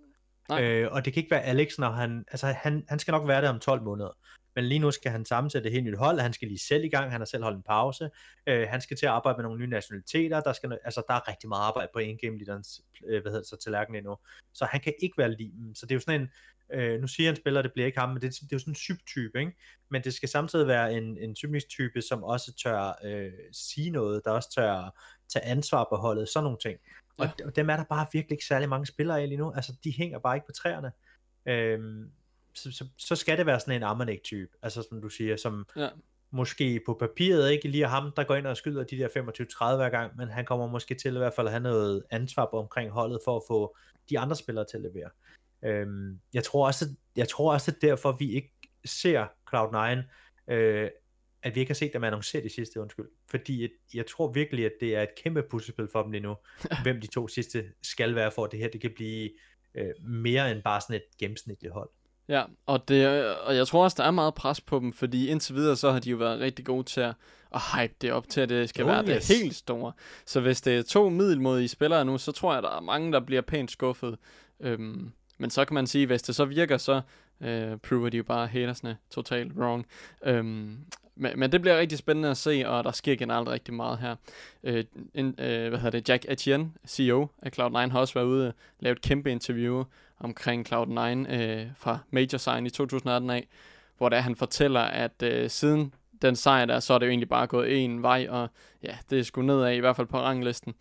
Øh, og det kan ikke være Alex, når han, altså han, han skal nok være der om 12 måneder. Men lige nu skal han sammensætte et helt nyt hold, han skal lige selv i gang, han har selv holdt en pause, øh, han skal til at arbejde med nogle nye nationaliteter, der, skal, altså, der er rigtig meget arbejde på en game leaderens, øh, hvad hedder det så, tallerken endnu. Så han kan ikke være limen. Så det er jo sådan en, øh, nu siger han spiller, det bliver ikke ham, men det, det er jo sådan en subtype, ikke? Men det skal samtidig være en, en type, som også tør øh, sige noget, der også tør tage ansvar på holdet, sådan nogle ting. Og, ja. og dem er der bare virkelig ikke særlig mange spillere af lige nu. Altså, de hænger bare ikke på træerne. Øhm, så, så, så skal det være sådan en Armanek-type, altså som du siger, som ja. måske på papiret ikke lige er ham, der går ind og skyder de der 25-30 hver gang, men han kommer måske til i hvert fald at have noget ansvar på omkring holdet for at få de andre spillere til at levere. Øhm, jeg tror også, jeg tror også, at derfor vi ikke ser Cloud9, øh, at vi ikke har set dem annonceret i sidste, undskyld. Fordi jeg tror virkelig, at det er et kæmpe puslespil for dem lige nu, hvem de to sidste skal være for, at det her det kan blive øh, mere end bare sådan et gennemsnitligt hold. Ja, og, det, og jeg tror også, der er meget pres på dem, fordi indtil videre, så har de jo været rigtig gode til at, at hype det op til, at det skal oh, være yes. det helt store. Så hvis det er to middelmodige spillere nu, så tror jeg, der er mange, der bliver pænt skuffet. Øhm, men så kan man sige, hvis det så virker, så øh, prover de jo bare hatersne totalt wrong. Øhm, men, men det bliver rigtig spændende at se, og der sker generelt rigtig meget her. Øh, en, øh, hvad hedder det, Jack Etienne, CEO af Cloud9, har også været ude og lavet et kæmpe interview omkring Cloud9 øh, fra Major Sign i 2018 af, hvor der han fortæller, at øh, siden den sejr der, så er det jo egentlig bare gået en vej, og ja, det er sgu nedad, i hvert fald på ranglisten.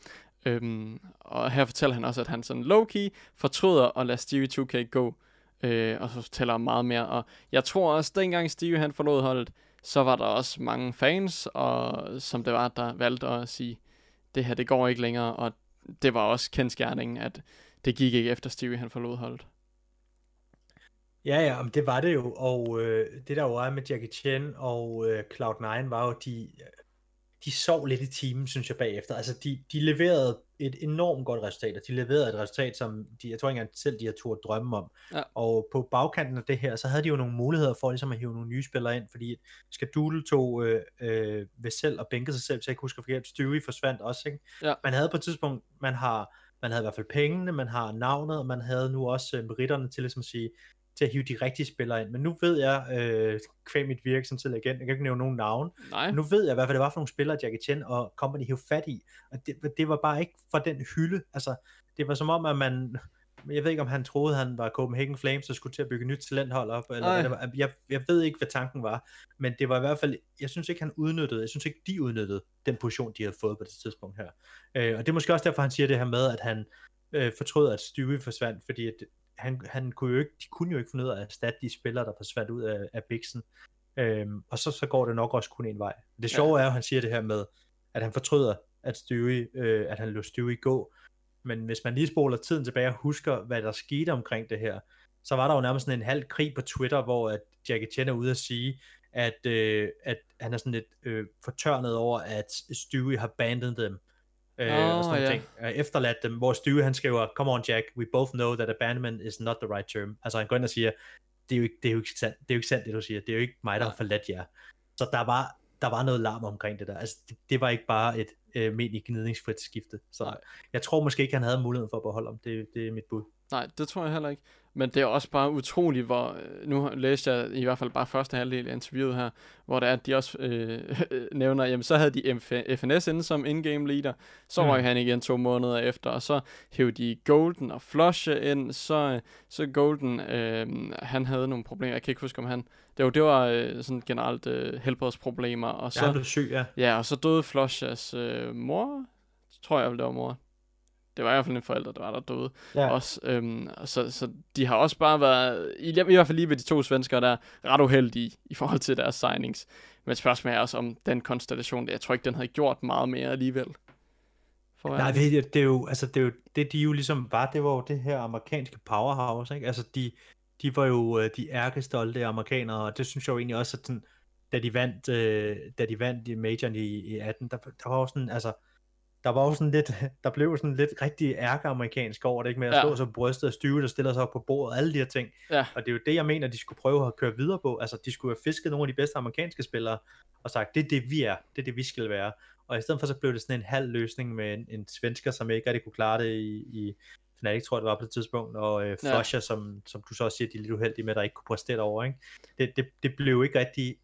Øhm, og her fortæller han også, at han sådan low-key fortryder at lade Stevie 2K gå, øh, og så fortæller han meget mere. Og jeg tror også, dengang Stevie han forlod holdet, så var der også mange fans, og som det var, der valgte at sige, det her, det går ikke længere, og det var også kendskærningen, at det gik ikke efter Stevie, han forlod holdet. Ja, ja, men det var det jo, og øh, det der jo med Jackie Chan og øh, Cloud9 var jo, de, de sov lidt i timen, synes jeg, bagefter. Altså, de, de leverede et enormt godt resultat, og de leverede et resultat, som de, jeg tror ikke engang selv, de har turde drømme om. Ja. Og på bagkanten af det her, så havde de jo nogle muligheder for ligesom at hive nogle nye spillere ind, fordi Skadule tog øh, øh, ved selv og bænkede sig selv, så jeg ikke husker forkert, Stewie forsvandt også, ikke? Ja. Man havde på et tidspunkt, man har man havde i hvert fald pengene, man har navnet, og man havde nu også øh, meritterne til ligesom at sige, til at hive de rigtige spillere ind. Men nu ved jeg, øh, kvæg mit virke som til igen, jeg kan ikke nævne nogen navn, Nej. nu ved jeg, hvad det var for nogle spillere, Jackie Chan og Company hævde fat i, og det, det var bare ikke for den hylde, altså, det var som om, at man, jeg ved ikke, om han troede, han var Copenhagen Flames og skulle til at bygge nyt talenthold op, eller hvad det var. Jeg, jeg ved ikke, hvad tanken var, men det var i hvert fald, jeg synes ikke, han udnyttede, jeg synes ikke, de udnyttede den position, de havde fået på det tidspunkt her. Øh, og det er måske også derfor, han siger det her med, at han øh, fortrød, at Stewie forsvandt, fordi at han, han kunne jo ikke, de kunne jo ikke finde ud af at erstatte de spillere, der forsvandt ud af, af Bixen. Øhm, og så, så går det nok også kun en vej. Det sjove ja. er, at han siger det her med, at han fortryder, at, Stewie, øh, at han lå Stewie gå. Men hvis man lige spoler tiden tilbage og husker, hvad der skete omkring det her, så var der jo nærmest sådan en halv krig på Twitter, hvor at Jackie Chan er ude at sige, at, øh, at han er sådan lidt øh, fortørnet over, at Stewie har abandoned dem. Øh, oh, og sådan ja. ting. Efterladt dem, hvor Stewie han skriver, come on Jack, we both know that abandonment is not the right term. Altså han går ind og siger, det er jo ikke, det er jo ikke sandt, det er jo ikke sandt det du siger, det er jo ikke mig, der har forladt jer. Så der var, der var noget larm omkring det der. Altså, det, det var ikke bare et øh, i gnidningsfrit skifte. Så Nej. jeg tror måske ikke, han havde muligheden for at beholde ham. Det, det er mit bud. Nej, det tror jeg heller ikke. Men det er også bare utroligt, hvor, øh, nu læste jeg i hvert fald bare første halvdel af interviewet her, hvor det er, at de også øh, nævner, jamen så havde de FNS inde som in-game leader, så mm. var han igen to måneder efter, og så hævde de Golden og Flush ind, så, så Golden, øh, han havde nogle problemer, jeg kan ikke huske om han, det var, det var øh, sådan generelt øh, helbredsproblemer, og så, ja, syg, ja. ja, og så døde Flushes øh, mor, tror jeg, det var mor, det var i hvert fald en forælder, der var der døde. Ja. Også, øhm, så, så de har også bare været, i, i hvert fald lige ved de to svenskere, der er ret uheldige i forhold til deres signings. Men spørgsmålet er også om den konstellation, jeg tror ikke, den havde gjort meget mere alligevel. For Nej, det, det, er jo, altså det er jo, det de jo ligesom var, det var jo det her amerikanske powerhouse, ikke? Altså de, de var jo øh, de ærkestolte amerikanere, og det synes jeg jo egentlig også, at sådan, da de vandt, øh, da de vandt i majoren i, i 18, der, der var jo sådan, altså, der var jo sådan lidt, der blev sådan lidt rigtig ærkeamerikansk over det, ikke med at ja. stå så brystet og styve, der stiller sig op på bordet, alle de her ting. Ja. Og det er jo det, jeg mener, de skulle prøve at køre videre på. Altså, de skulle have fisket nogle af de bedste amerikanske spillere, og sagt, det er det, vi er, det er det, vi skal være. Og i stedet for, så blev det sådan en halv løsning med en, en svensker, som ikke rigtig kunne klare det i, i Fnatic, tror jeg, det var på det tidspunkt, og øh, Flusher, ja. som, som du så også siger, de er lidt uheldige med, der ikke kunne præstere over, ikke? Det, det, det blev ikke rigtig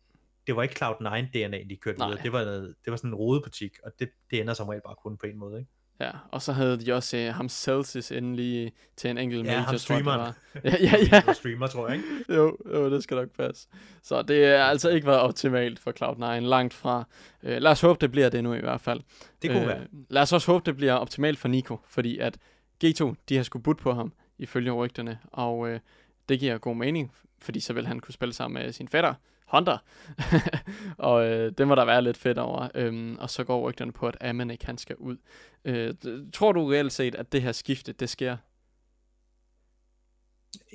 det var ikke Cloud9 DNA, de kørte videre. Det var, noget, det var sådan en rodebutik, og det, det ender som regel bare kun på en måde, ikke? Ja, og så havde de også uh, ham Celsius endelig til en enkelt ja, major, ham streameren. tror jeg, det var. Ja, ja, ja. streamer, tror jeg, ikke? jo, jo, det skal nok passe. Så det er altså ikke været optimalt for Cloud9, langt fra. Uh, lad os håbe, det bliver det nu i hvert fald. Det kunne uh, være. Lad os også håbe, det bliver optimalt for Nico, fordi at G2, de har skulle budt på ham, ifølge rygterne, og uh, det giver god mening, fordi så vil han kunne spille sammen med sin fætter, Hunter. og øh, det må der være lidt fedt over. Øhm, og så går rygterne på, at Amanek han skal ud. Øh, tror du reelt set, at det her skifte, det sker?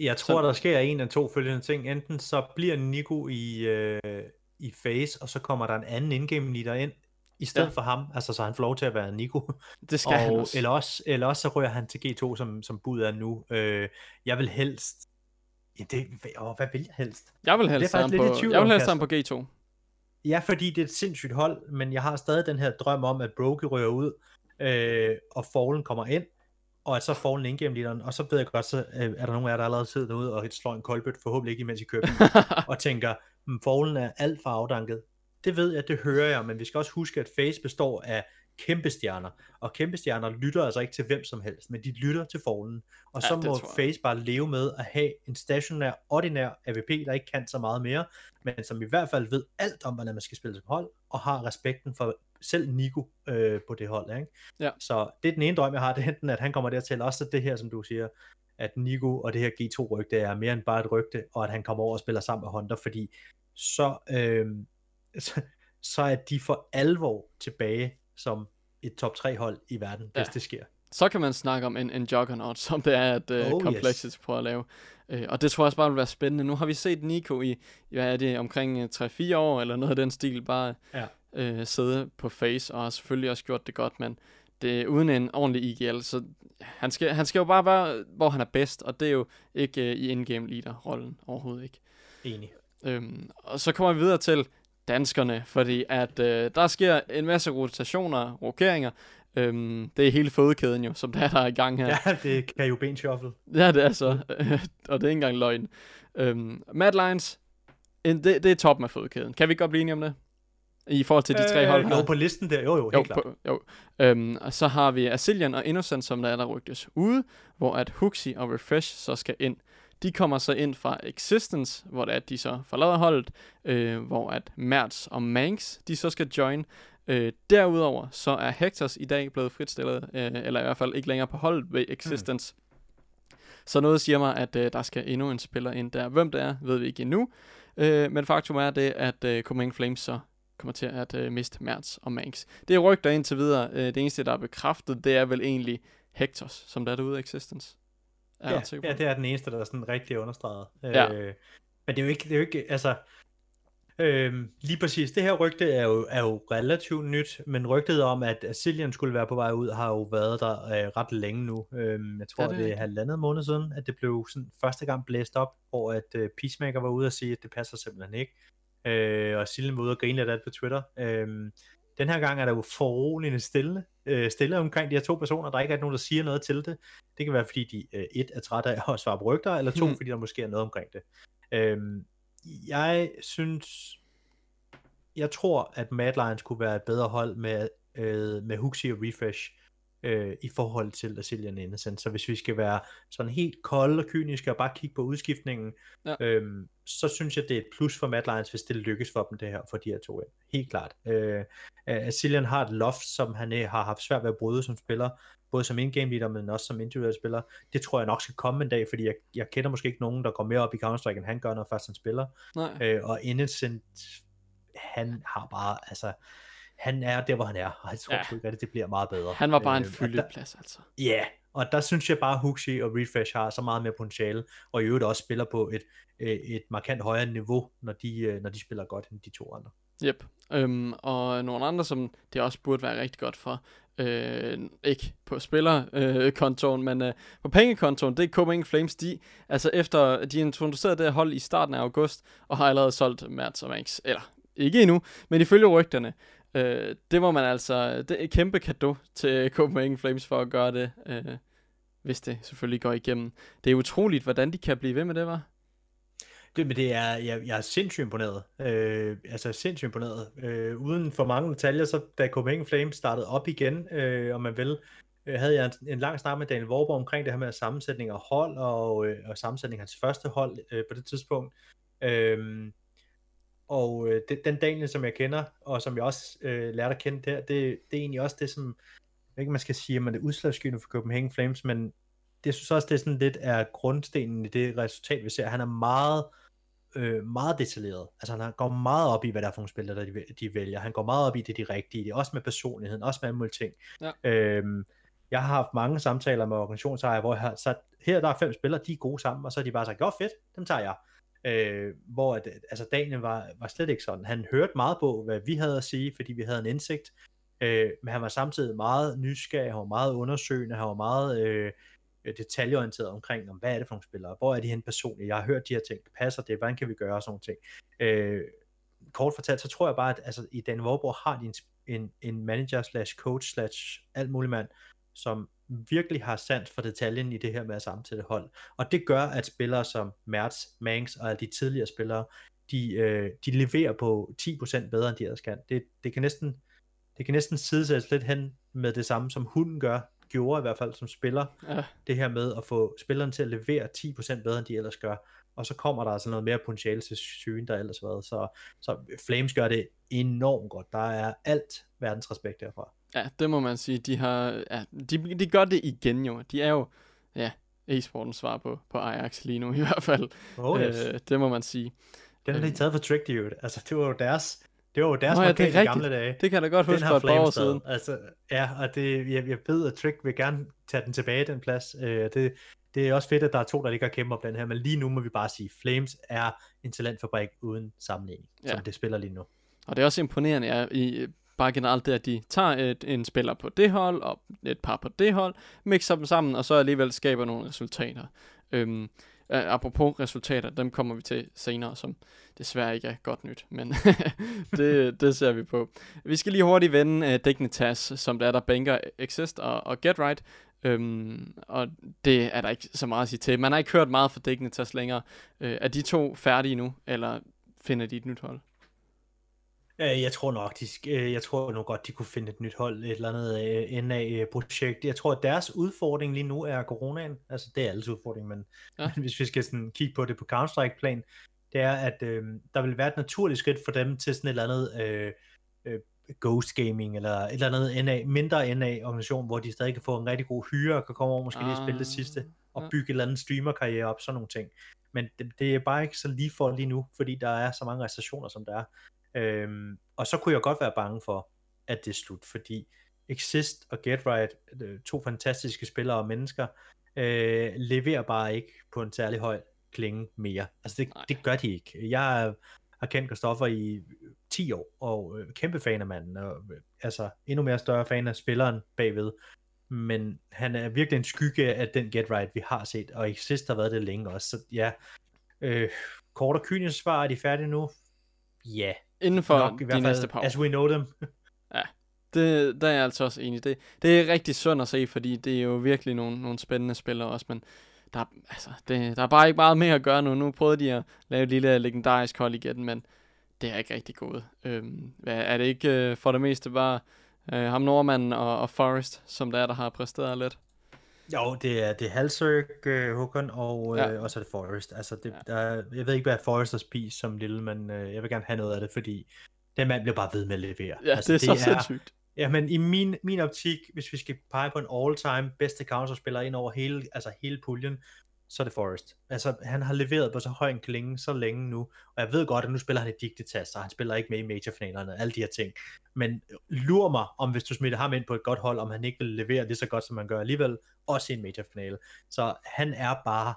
Jeg tror, så... der sker en af to følgende ting. Enten så bliver Nico i, øh, i face, og så kommer der en anden indgame leader ind, i stedet ja. for ham, altså så han får lov til at være Nico. Det skal og, han også. Eller også, eller også så rører han til G2, som, som bud er nu. Øh, jeg vil helst Ja, det, åh, hvad vil jeg helst? Jeg vil helst have på, jeg vil helst ham på G2. Ja, fordi det er et sindssygt hold, men jeg har stadig den her drøm om, at Broke rører ud, øh, og Fallen kommer ind, og at så Fallen indgame leaderen, og så ved jeg godt, så øh, er der nogen af jer, der allerede sidder derude og slår en koldbøt, forhåbentlig ikke imens I køber og tænker, mm, Fallen er alt for afdanket. Det ved jeg, det hører jeg, men vi skal også huske, at Face består af kæmpe stjerner, og kæmpe stjerner lytter altså ikke til hvem som helst, men de lytter til forlen, og så ja, må Face bare leve med at have en stationær, ordinær AVP, der ikke kan så meget mere, men som i hvert fald ved alt om, hvordan man skal spille som hold, og har respekten for selv Nico øh, på det hold. Ikke? Ja. Så det er den ene drøm, jeg har, det er enten, at han kommer dertil, også det her, som du siger, at Nico og det her G2-rygte er mere end bare et rygte, og at han kommer over og spiller sammen med Hunter, fordi så, øh, så, så er de for alvor tilbage som et top 3 hold i verden, ja. hvis det sker. Så kan man snakke om en, en juggernaut, som det er, at uh, oh, Complexity yes. prøver at lave. Uh, og det tror jeg også bare vil være spændende. Nu har vi set Nico i, hvad er det, omkring 3-4 år, eller noget af den stil, bare ja. uh, sidde på face, og har selvfølgelig også gjort det godt, men det uden en ordentlig IGL, så han skal, han skal jo bare være, hvor han er bedst, og det er jo ikke uh, i in-game leader-rollen, overhovedet ikke. Enig. Øhm, og så kommer vi videre til danskerne, fordi at øh, der sker en masse rotationer, rokeringer. Øhm, det er hele fødekæden jo, som der er der er i gang her. Ja, det kan jo ben shuffle. Ja, det er så. og det er ikke engang løgn. Øhm, Mad Lions, en, det, det er toppen af fødekæden. Kan vi godt blive enige om det? I forhold til de tre øh, hold her. Jo, på listen der. Jo, jo, helt jo, klart. På, jo. Øhm, og så har vi Asilian og Innocent, som der er der rygtes ude, hvor at Huxi og Refresh så skal ind. De kommer så ind fra Existence, hvor det er, at de så forlader holdet, øh, hvor at Mertz og Manx, de så skal join. Øh, derudover så er Hectors i dag blevet fritstillet, øh, eller i hvert fald ikke længere på holdet ved Existence. Mm. Så noget siger mig, at øh, der skal endnu en spiller ind der. Hvem det er, ved vi ikke endnu. Øh, men faktum er det, at øh, Command Flames så kommer til at øh, miste Mertz og Manx. Det er rygter indtil videre. Øh, det eneste, der er bekræftet, det er vel egentlig Hectors, som der er derude af Existence. Er ja, ja, det er den eneste, der er sådan rigtig understreget. Ja. Øh, men det er jo ikke, det er jo ikke altså, øh, lige præcis, det her rygte er jo, er jo relativt nyt, men rygtet om, at Cillian skulle være på vej ud, har jo været der øh, ret længe nu. Øh, jeg tror, ja, det, det er halvandet måned siden, at det blev sådan første gang blæst op, hvor at øh, Peacemaker var ude og sige, at det passer simpelthen ikke. Øh, og Cillian var ude og grine lidt af det på Twitter. Øh, den her gang er der jo foruroligende stille, øh, stille omkring de her to personer. Der er ikke nogen, der siger noget til det. Det kan være, fordi de øh, et er trætte af at svare på rygter, eller to, hmm. fordi der måske er noget omkring det. Øhm, jeg synes, jeg tror, at Mad Lions kunne være et bedre hold med, øh, med Huxi og Refresh øh, i forhold til Asilian Innocent. Så hvis vi skal være sådan helt kolde og kyniske og bare kigge på udskiftningen, ja. øhm, så synes jeg, det er et plus for Mad Lions, hvis det lykkes for dem det her, for de her to ind. Helt klart. Øh, Asilian har et loft, som han øh, har haft svært ved at bryde som spiller, både som in-game leader, men også som individuel spiller. Det tror jeg nok skal komme en dag, fordi jeg, jeg kender måske ikke nogen, der går mere op i Counter-Strike, end han gør, når først han spiller. Nej. Øh, og Innocent, han har bare, altså, han er der, hvor han er, og jeg tror ja. ikke, at det bliver meget bedre. Han var bare en øh, fyldeplads, altså. Ja, yeah. og der synes jeg bare, at Huxi og Refresh har så meget mere potentiale, og i øvrigt også spiller på et, øh, et markant højere niveau, når de, øh, når de spiller godt end de to andre. Yep. øhm, og nogle andre, som det også burde være rigtig godt for. Øh, ikke på spillerkontoen, øh, men øh, på pengekontoen, det er Copenhagen Flames, de, altså efter de introducerede det hold i starten af august, og har allerede solgt Mads og Max, eller ikke endnu, men ifølge rygterne, øh, det må man altså, det er et kæmpe kado til Copenhagen Flames for at gøre det, øh, hvis det selvfølgelig går igennem. Det er utroligt, hvordan de kan blive ved med det, var. Det, men det er, jeg, jeg er sindssygt imponeret. Øh, altså sindssygt imponeret. Øh, uden for mange detaljer, så da Copenhagen Flames startede op igen, øh, om man vil, øh, havde jeg en, en lang snak med Daniel Vorborg omkring det her med sammensætning af hold, og, øh, og sammensætning af hans første hold øh, på det tidspunkt. Øh, og øh, det, den Daniel, som jeg kender, og som jeg også øh, lærte at kende der, det, det er egentlig også det, som, jeg ved ikke, man skal sige, at man er udslagsgivende for Copenhagen Flames, men det synes også, det er sådan lidt af grundstenen i det resultat, vi ser. Han er meget, øh, meget detaljeret. Altså han går meget op i, hvad der er for nogle spillere, der de, de vælger. Han går meget op i det, de rigtige. Det er også med personligheden, også med alle mulige ting. Ja. Øhm, jeg har haft mange samtaler med organisationsejere, hvor jeg har sat, her der er fem spillere, de er gode sammen, og så har de bare sagt, jo fedt, dem tager jeg. Øh, hvor at, øh, altså Daniel var, var slet ikke sådan. Han hørte meget på, hvad vi havde at sige, fordi vi havde en indsigt, øh, men han var samtidig meget nysgerrig, han var meget undersøgende, han var meget øh, detaljeorienteret omkring, om hvad er det for nogle spillere, hvor er de hen personligt, jeg har hørt de her ting, passer det, hvordan kan vi gøre sådan nogle ting. Øh, kort fortalt, så tror jeg bare, at altså, i Dan Vorborg har de en, en, en manager slash coach slash alt muligt mand, som virkelig har sandt for detaljen i det her med at sammensætte hold. Og det gør, at spillere som Mertz, Mangs og alle de tidligere spillere, de, øh, de leverer på 10% bedre, end de ellers kan. Det, det kan næsten det kan næsten sidesættes lidt hen med det samme, som hunden gør, gjorde i hvert fald som spiller. Ja. Det her med at få spilleren til at levere 10% bedre, end de ellers gør. Og så kommer der altså noget mere potentiale til sygen, der ellers været. Så, så Flames gør det enormt godt. Der er alt verdens respekt derfra. Ja, det må man sige. De, har, ja, de, de gør det igen jo. De er jo ja, e-sportens svar på, på Ajax lige nu i hvert fald. Oh, yes. øh, det må man sige. Den har de øhm. taget for Trick Dude. Altså, det var jo deres, det var jo deres Nå, ja, det er gamle dage. Det kan jeg da godt huske for et par år siden. Altså, ja, og det, jeg, jeg ved, at Trick vil gerne tage den tilbage, den plads. Øh, det, det er også fedt, at der er to, der ligger og kæmper op den her, men lige nu må vi bare sige, Flames er en talentfabrik uden sammenligning, ja. som det spiller lige nu. Og det er også imponerende, at i, bare generelt det, at de tager et, en spiller på det hold, og et par på det hold, mixer dem sammen, og så alligevel skaber nogle resultater. Øhm, apropos resultater, dem kommer vi til senere, som desværre ikke er godt nyt, men det, det ser vi på. Vi skal lige hurtigt vende uh, Dignitas, som der er der banker Exist og, og Get Right, Øhm, og det er der ikke så meget at sige til. Man har ikke hørt meget fra Dignitas længere. Øh, er de to færdige nu, eller finder de et nyt hold? Øh, jeg tror nok, de, øh, jeg tror nok godt, de kunne finde et nyt hold, et eller andet øh, NA-projekt. Jeg tror, at deres udfordring lige nu er coronaen. Altså, det er alles udfordring, men, ja. men hvis vi skal sådan kigge på det på Counter-Strike-plan, det er, at øh, der vil være et naturligt skridt for dem til sådan et eller andet øh, øh, Ghost Gaming, eller et eller andet NA, mindre NA-organisation, hvor de stadig kan få en rigtig god hyre, og kan komme over måske ah, lige spille det sidste, og ja. bygge et eller andet streamer-karriere op, sådan nogle ting. Men det, det er bare ikke så lige for lige nu, fordi der er så mange restriktioner, som der er. Øhm, og så kunne jeg godt være bange for, at det er slut, fordi Exist og Get Right, øh, to fantastiske spillere og mennesker, øh, leverer bare ikke på en særlig høj klinge mere. Altså det, det gør de ikke. Jeg har kendt Christoffer i 10 år, og øh, kæmpe fan af manden, og øh, altså endnu mere større fan af spilleren bagved. Men han er virkelig en skygge af den Get Right, vi har set, og Exist har været det længe også. Så ja, øh, kort og kynisk svar, er de færdige nu? Ja, Inden for Nok, de fald, næste par år. As we know them. ja, det, der er jeg altså også enig. Det, det er rigtig sundt at se, fordi det er jo virkelig nogle, nogle spændende spillere også, men der, altså, det, der er bare ikke meget mere at gøre nu. Nu prøvede de at lave et lille legendarisk hold igen, men det er ikke rigtig gået. Øhm, er det ikke øh, for det meste bare øh, ham nordmanden og, og Forrest, som der er, der har præsteret lidt? Jo, det er, det er Halsøg, uh, Håkon, og, ja. øh, og så er det Forrest. Altså, det, ja. der, jeg ved ikke, hvad Forrest har spist som lille, men øh, jeg vil gerne have noget af det, fordi den mand bliver bare ved med at levere. Ja, altså, det er det så er, sindssygt. Ja, men i min, min optik, hvis vi skal pege på en all-time bedste counterspiller ind over hele, altså hele puljen, så er det Forrest. Altså, han har leveret på så høj en klinge så længe nu, og jeg ved godt, at nu spiller han i digtetas, og han spiller ikke med i majorfinalerne, alle de her ting. Men lur mig, om hvis du smitter ham ind på et godt hold, om han ikke vil levere lige så godt, som man gør alligevel, også i en majorfinale. Så han er bare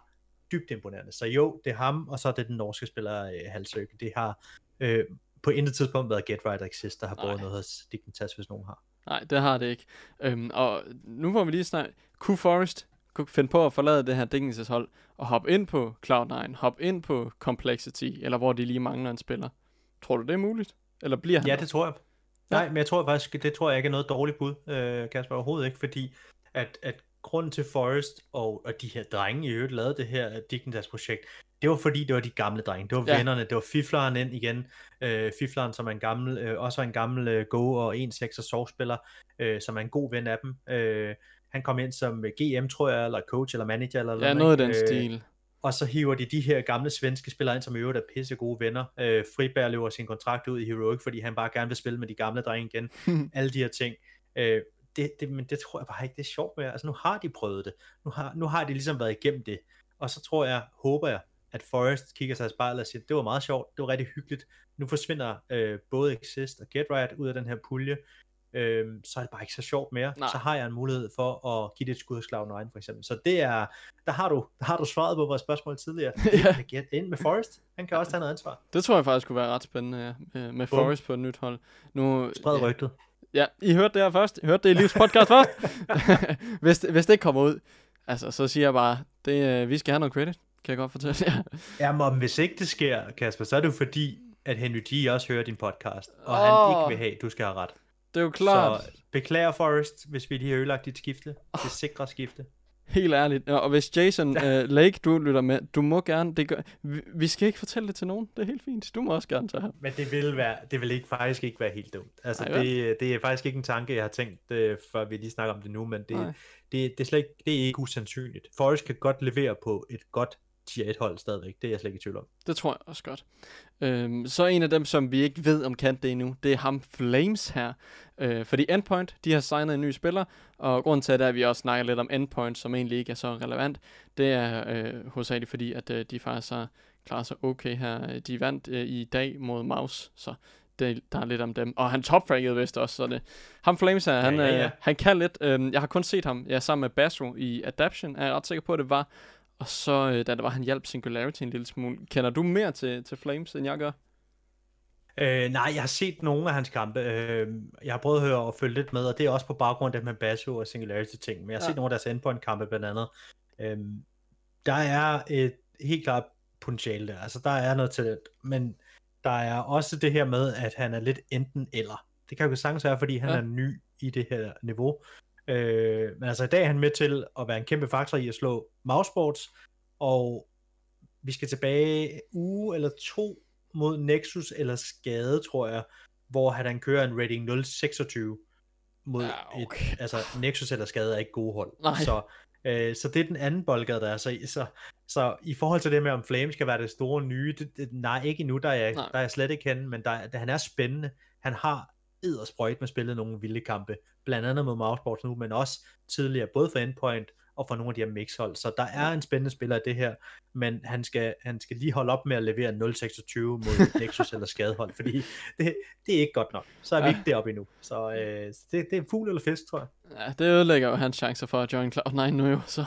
dybt imponerende. Så jo, det er ham, og så er det den norske spiller øh, Halsøg. Det har øh, på intet tidspunkt været Get Right Exist, der har båret noget hos Dignitas, hvis nogen har. Nej, det har det ikke. Øhm, og nu hvor vi lige snakke, kunne Forest kunne finde på at forlade det her dækningshold og hoppe ind på Cloud9, hoppe ind på Complexity, eller hvor de lige mangler en spiller. Tror du, det er muligt? Eller bliver han Ja, det tror jeg. Nej, men jeg tror faktisk, det tror jeg ikke er noget dårligt bud, øh, Kasper, overhovedet ikke, fordi at, at grunden til Forest og, og de her drenge i øvrigt lavede det her Dignitas projekt, det var fordi, det var de gamle drenge, det var Ja. ja. vennerne, det var Fifleren ind igen, øh, Fifleren, som er en gammel, øh, også er en gammel øh, Go og 1-6 sovspiller, øh, som er en god ven af dem. Øh, han kom ind som øh, GM, tror jeg, eller coach, eller manager, eller Ja, noget af den stil. og så hiver de de her gamle svenske spillere ind, som i øvrigt er pisse gode venner. Øh, Friberg løber sin kontrakt ud i Heroic, fordi han bare gerne vil spille med de gamle drenge igen. Alle de her ting. Øh, det, det, men det tror jeg bare ikke, det er sjovt med. Altså nu har de prøvet det. Nu har, nu har de ligesom været igennem det. Og så tror jeg, håber jeg, at Forrest kigger sig i spejlet og siger, det var meget sjovt, det var rigtig hyggeligt. Nu forsvinder øh, både Exist og Get Right ud af den her pulje. Øh, så er det bare ikke så sjovt mere. Nej. Så har jeg en mulighed for at give det et skud hos Cloud9 for eksempel. Så det er, der har du, der har du svaret på vores spørgsmål tidligere. Ja. Get ind med Forrest. Han kan også tage noget ansvar. Det tror jeg faktisk kunne være ret spændende, ja, med, med Bum. Forest på et nyt hold. Nu, Spred rygtet. Ja, I hørte det her først. I hørte det i Livs podcast først. hvis, det- hvis det ikke kommer ud, altså, så siger jeg bare, det, øh, vi skal have noget credit, kan jeg godt fortælle jer. Ja, men hvis ikke det sker, Kasper, så er det jo fordi, at Henry G også hører din podcast, og Åh. han ikke vil have, at du skal have ret. Det er jo klart, Så beklager Forrest, hvis vi lige har ødelagt dit skifte. Det sikre skifte. helt ærligt. Og hvis Jason øh, Lake, du lytter med, du må gerne, det gør, vi, vi skal ikke fortælle det til nogen, det er helt fint. Du må også gerne tage ham. Men det vil, være, det vil ikke, faktisk ikke være helt dumt. Altså, vel? det, det er faktisk ikke en tanke, jeg har tænkt, øh, før vi lige snakker om det nu, men det, det, det, er slet ikke, det er ikke usandsynligt. Forrest kan godt levere på et godt tier 1 hold stadigvæk, det er jeg slet ikke i tvivl om. Det tror jeg også godt. Øhm, så en af dem, som vi ikke ved om kan det endnu, det er ham Flames her. Øh, fordi Endpoint, de har signet en ny spiller, og grunden til, at, det er, at vi også snakker lidt om Endpoint, som egentlig ikke er så relevant, det er øh, hovedsageligt fordi, at øh, de faktisk har klaret sig okay her. De vandt øh, i dag mod Maus, så det, der er lidt om dem. Og han topfraggede vist også, så det. Ham Flames her, han, ja, ja. Øh, han kan lidt. Øh, jeg har kun set ham ja, sammen med Basro i Adaption, er jeg ret sikker på, at det var. Og så, øh, da det var, han hjalp Singularity en lille smule. Kender du mere til, til Flames, end jeg gør? Øh, nej, jeg har set nogle af hans kampe. Øh, jeg har prøvet at høre og følge lidt med, og det er også på baggrund af det med Basso og Singularity ting. Men jeg har Ja. set nogle af deres endpoint kampe blandt andet. Øh, der er et helt klart potentiale der. Altså, der er noget talent. Men der er også det her med, at han er lidt enten eller. Det kan jo sagtens være, fordi han ja. er ny i det her niveau. Øh, men altså i dag er han med til at være en kæmpe faktor i at slå Mousesports, og vi skal tilbage uge eller to mod Nexus eller skade, tror jeg, hvor han, kører en rating 026 mod Ja, ja, okay. et, altså Nexus eller skade er ikke gode hold. Nej. Så, øh, så det er den anden boldgade, der er. Så, så, så i forhold til det med, om Flame skal være det store nye, det, det, nej, ikke endnu, der er, jeg, Nej. der er jeg slet ikke henne, men der, der, han er spændende. Han har eddersprøjt med spillet nogle vilde kampe, blandt andet mod Mousesports nu, men også tidligere, både for Endpoint og for nogle af de her mixhold. Så der er en spændende spiller i det her, men han skal, han skal lige holde op med at levere 0-26 mod Nexus eller skadehold, fordi det, det er ikke godt nok. Så er vi Ja. ja. ikke deroppe endnu. Så øh, det, det er fugl eller fisk, tror jeg. Ja, det ødelægger jo hans chancer for at join Cloud9 nu jo, så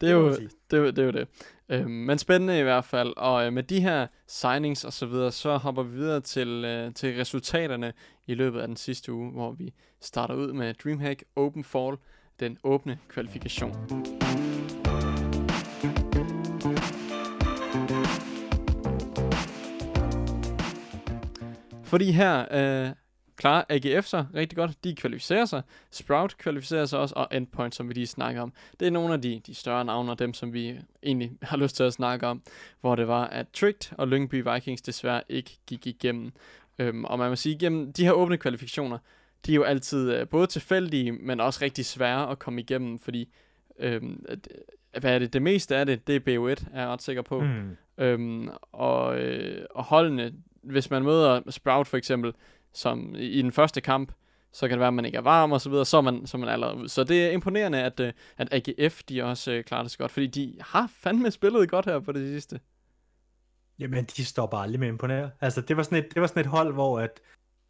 det er jo det, er det, er jo det. Øhm, men spændende i hvert fald, og øh, med de her signings og så videre, så hopper vi videre til, øh, til resultaterne i løbet af den sidste uge, hvor vi starter ud med DreamHack Open Fall, den åbne kvalifikation. Fordi her øh, klarer AGF sig rigtig godt. De kvalificerer sig. Sprout kvalificerer sig også, og Endpoint, som vi lige snakker om. Det er nogle af de, de større navne, og dem, som vi egentlig har lyst til at snakke om, hvor det var, at Tricked og Lyngby Vikings desværre ikke gik igennem. Øhm, og man må sige, igennem de her åbne kvalifikationer, de er jo altid øh, både tilfældige, men også rigtig svære at komme igennem, fordi øhm, at, hvad er det, det meste af det, det er BO1, er jeg ret sikker på. Hmm. Øhm, og, øh, og holdene, hvis man møder Sprout for eksempel, som i, den første kamp, så kan det være, at man ikke er varm og så videre, så er man, så er man allerede ud. Så det er imponerende, at, øh, at AGF, de også øh, klarer det så godt, fordi de har fandme spillet godt her på det sidste. Jamen, de står bare aldrig med at imponere. Altså, det var sådan et, det var sådan et hold, hvor at,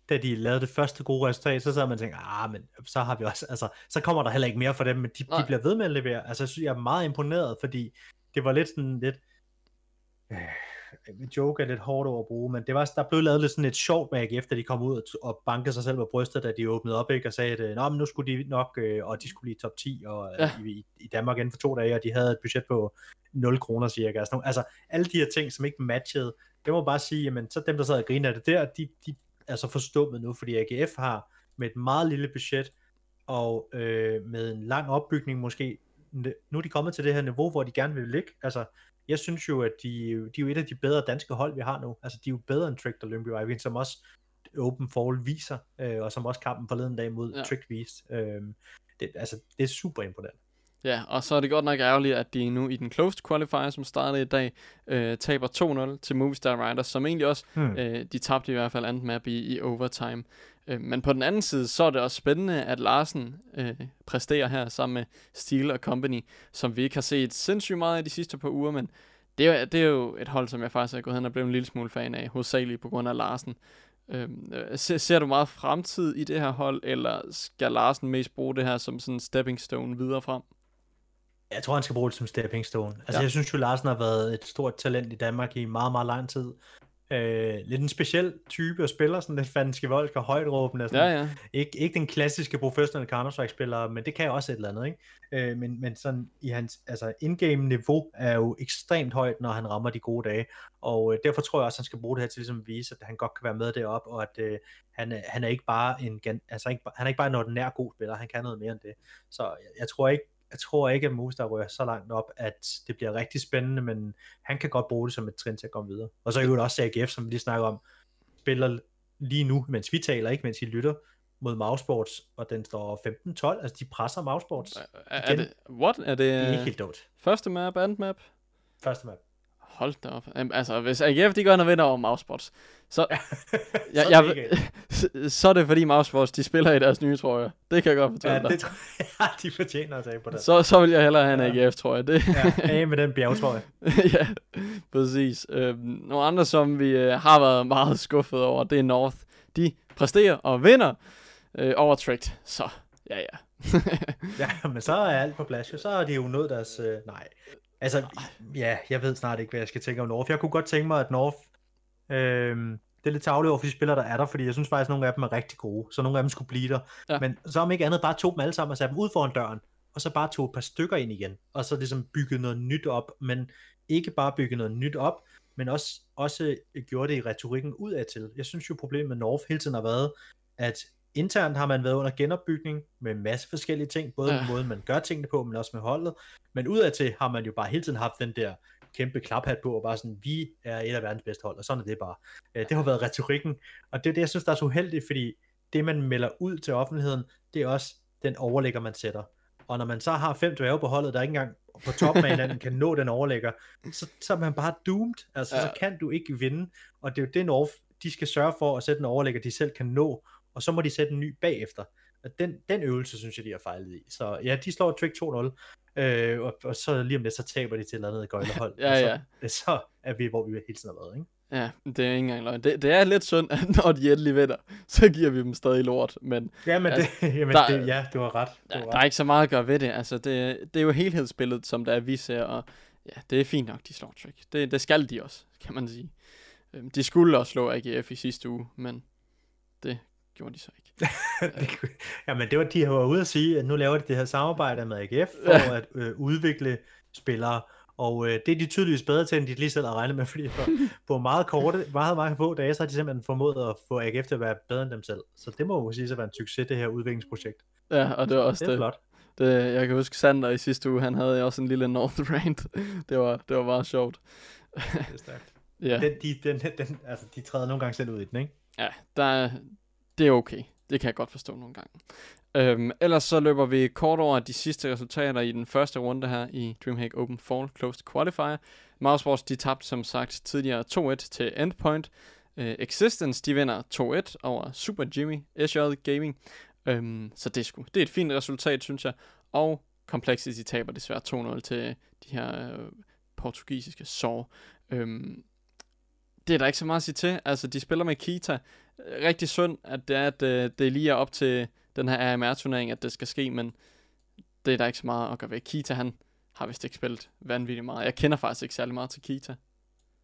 da de lavede det første gode resultat, så sad man og tænkte, ah, men så har vi også, altså, så kommer der heller ikke mere for dem, men de, Nej. de bliver ved med at levere. Altså, jeg synes, jeg er meget imponeret, fordi det var lidt sådan lidt, øh, joke er lidt hårdt over at bruge, men det var, der blev lavet lidt sådan et sjovt med da de kom ud og bankede sig selv på brystet, da de åbnede op, ikke, og sagde, at Nå, men nu skulle de nok, øh, og de skulle blive top 10 og, ja. i, i, Danmark inden for to dage, og de havde et budget på 0 kroner cirka. Altså, altså alle de her ting, som ikke matchede, det må bare sige, jamen, så dem, der sad og grinede af det der, de, de er så forstummet nu, fordi AGF har med et meget lille budget, og øh, med en lang opbygning måske, nu er de kommet til det her niveau, hvor de gerne vil ligge. Altså, jeg synes jo, at de, de er jo et af de bedre danske hold, vi har nu. Altså, de er jo bedre end Tricked og Lønby Viking, som også Open Fall viser, øh, og som også kampen forleden dag mod ja. Tricked viste. Øh, det, altså, det er super imponerende. Ja, og så er det godt nok ærgerligt, at de nu i den closed qualifier, som startede i dag, øh, taber 2-0 til Movistar Riders, som egentlig også, hmm. øh, de tabte i hvert fald andet map i, i overtime. Øh, men på den anden side, så er det også spændende, at Larsen øh, præsterer her sammen med Steel og Company, som vi ikke har set sindssygt meget i de sidste par uger, men det er, det er jo et hold, som jeg faktisk er gået hen og blevet en lille smule fan af, hovedsageligt på grund af Larsen. Øhm, øh, ser, ser du meget fremtid i det her hold, eller skal Larsen mest bruge det her som sådan en stepping stone videre frem? Jeg tror, han skal bruge det som stepping stone. Altså, ja. jeg synes jo, Larsen har været et stort talent i Danmark i meget, meget lang tid. Øh, lidt en speciel type af spiller, sådan lidt fanske voldsk og højt råbende. Sådan. Ja, ja. Ikke, ikke den klassiske professionelle Counter-Strike-spiller, men det kan også et eller andet, ikke? Øh, men, men sådan i hans altså in-game niveau er jo ekstremt højt, når han rammer de gode dage, og øh, derfor tror jeg også, at han skal bruge det her til ligesom at vise, at han godt kan være med derop, og at øh, han, han er ikke bare en altså ikke, han er ikke bare en ordinær god spiller, han kan noget mere end det. Så jeg, jeg tror ikke, jeg tror ikke, at Moose der rører så langt op, at det bliver rigtig spændende, men han kan godt bruge det som et trin til at komme videre. Og så er jo også AGF, som vi lige snakker om, spiller lige nu, mens vi taler, ikke mens I lytter, mod Mausports, og den står 15-12, altså de presser Mausports. Er, er det, what? Er det, det er ikke helt dumt. Første map, anden map? Første map. Hold da op. Altså, hvis AGF de går ind og vinder over Mousebots, så, ja, så, jeg, jeg, så er det fordi Mousebots, de spiller i deres nye trøje. Det kan jeg godt fortælle ja, dig. det tror jeg, de fortjener at tage på det. Så, så vil jeg hellere have en ja. AGF, tror jeg. Det. ja, af med den bjergtrøje. ja, præcis. Øhm, nogle andre, som vi øh, har været meget skuffet over, det er North. De præsterer og vinder øh, over Tricked. Så, ja, ja. ja, men så er alt på plads. Så er de jo nået deres... Øh, nej. Altså, ja, jeg ved snart ikke, hvad jeg skal tænke om North. Jeg kunne godt tænke mig, at North... Øh, det er lidt tageligt over for de spillere, der er der, fordi jeg synes faktisk, at nogle af dem er rigtig gode, så nogle af dem skulle blive der. Ja. Men så om ikke andet, bare tog dem alle sammen og satte dem ud foran døren, og så bare tog et par stykker ind igen, og så ligesom bygge noget nyt op, men ikke bare bygge noget nyt op, men også, også gjorde det i retorikken ud af til. Jeg synes jo, problemet med North hele tiden har været, at internt har man været under genopbygning med en masse forskellige ting, både ja. med måden man gør tingene på, men også med holdet. Men udadtil har man jo bare hele tiden haft den der kæmpe klaphat på, og bare sådan, vi er et af verdens bedste hold, og sådan er det bare. Øh, det har været retorikken, og det er det, jeg synes, der er så uheldigt, fordi det, man melder ud til offentligheden, det er også den overlægger, man sætter. Og når man så har fem dværge på holdet, der ikke engang på toppen af hinanden kan nå den overlægger, så, så er man bare doomed. Altså, ja. så kan du ikke vinde. Og det er jo det, North, de skal sørge for at sætte en overlægger, de selv kan nå, og så må de sætte en ny bagefter. Og den, den øvelse, synes jeg, de har fejlet i. Så ja, de slår Trick 2-0, øh, og, og, så lige om det, så taber de til et eller andet gøjlehold. ja, så, ja. Så er vi, hvor vi hele tiden har været, ikke? Ja, det er ikke engang løgn. Det, det er lidt synd, at når de endelig vinder, så giver vi dem stadig lort. Men, ja, men altså, det, jamen der, det, ja, du har ret. Du har ret. Der er ikke så meget at gøre ved det. Altså, det, det er jo helhedsbilledet, som der er, vi ser, og ja, det er fint nok, de slår trick. Det, det skal de også, kan man sige. Øhm, de skulle også slå AGF i sidste uge, men det gjorde de så ikke. ja, men det var, de var ude at sige, at nu laver de det her samarbejde med AGF for ja. at øh, udvikle spillere, og øh, det er de tydeligvis bedre til, end de lige selv har regnet med, fordi for, på meget korte, meget, meget få dage, så har de simpelthen formået at få AGF til at være bedre end dem selv. Så det må jo sige at være en succes, det her udviklingsprojekt. Ja, og det var også det. Er det. flot. Det, jeg kan huske Sander i sidste uge, han havde også en lille North Rant. det var, det var meget sjovt. det er stærkt. ja. Den, de, den, den, altså, de træder nogle gange selv ud i den, ikke? Ja, der, det er okay. Det kan jeg godt forstå nogle gange. Øhm, ellers så løber vi kort over de sidste resultater i den første runde her i DreamHack Open Fall Closed Qualifier. Mousesports de tabte som sagt tidligere 2-1 til Endpoint. Øh, Existence de vinder 2-1 over Super Jimmy SJ Gaming. Øhm, så det er, sgu, det er et fint resultat, synes jeg. Og Complexity taber desværre 2-0 til de her øh, portugisiske Saw. Øhm, det er der ikke så meget at sige til. Altså, de spiller med Kita. Rigtig synd, at det er, at uh, det lige er op til den her AMR-turnering, at det skal ske, men det er der ikke så meget at gøre ved. Kita, han har vist ikke spillet vanvittigt meget. Jeg kender faktisk ikke særlig meget til Kita.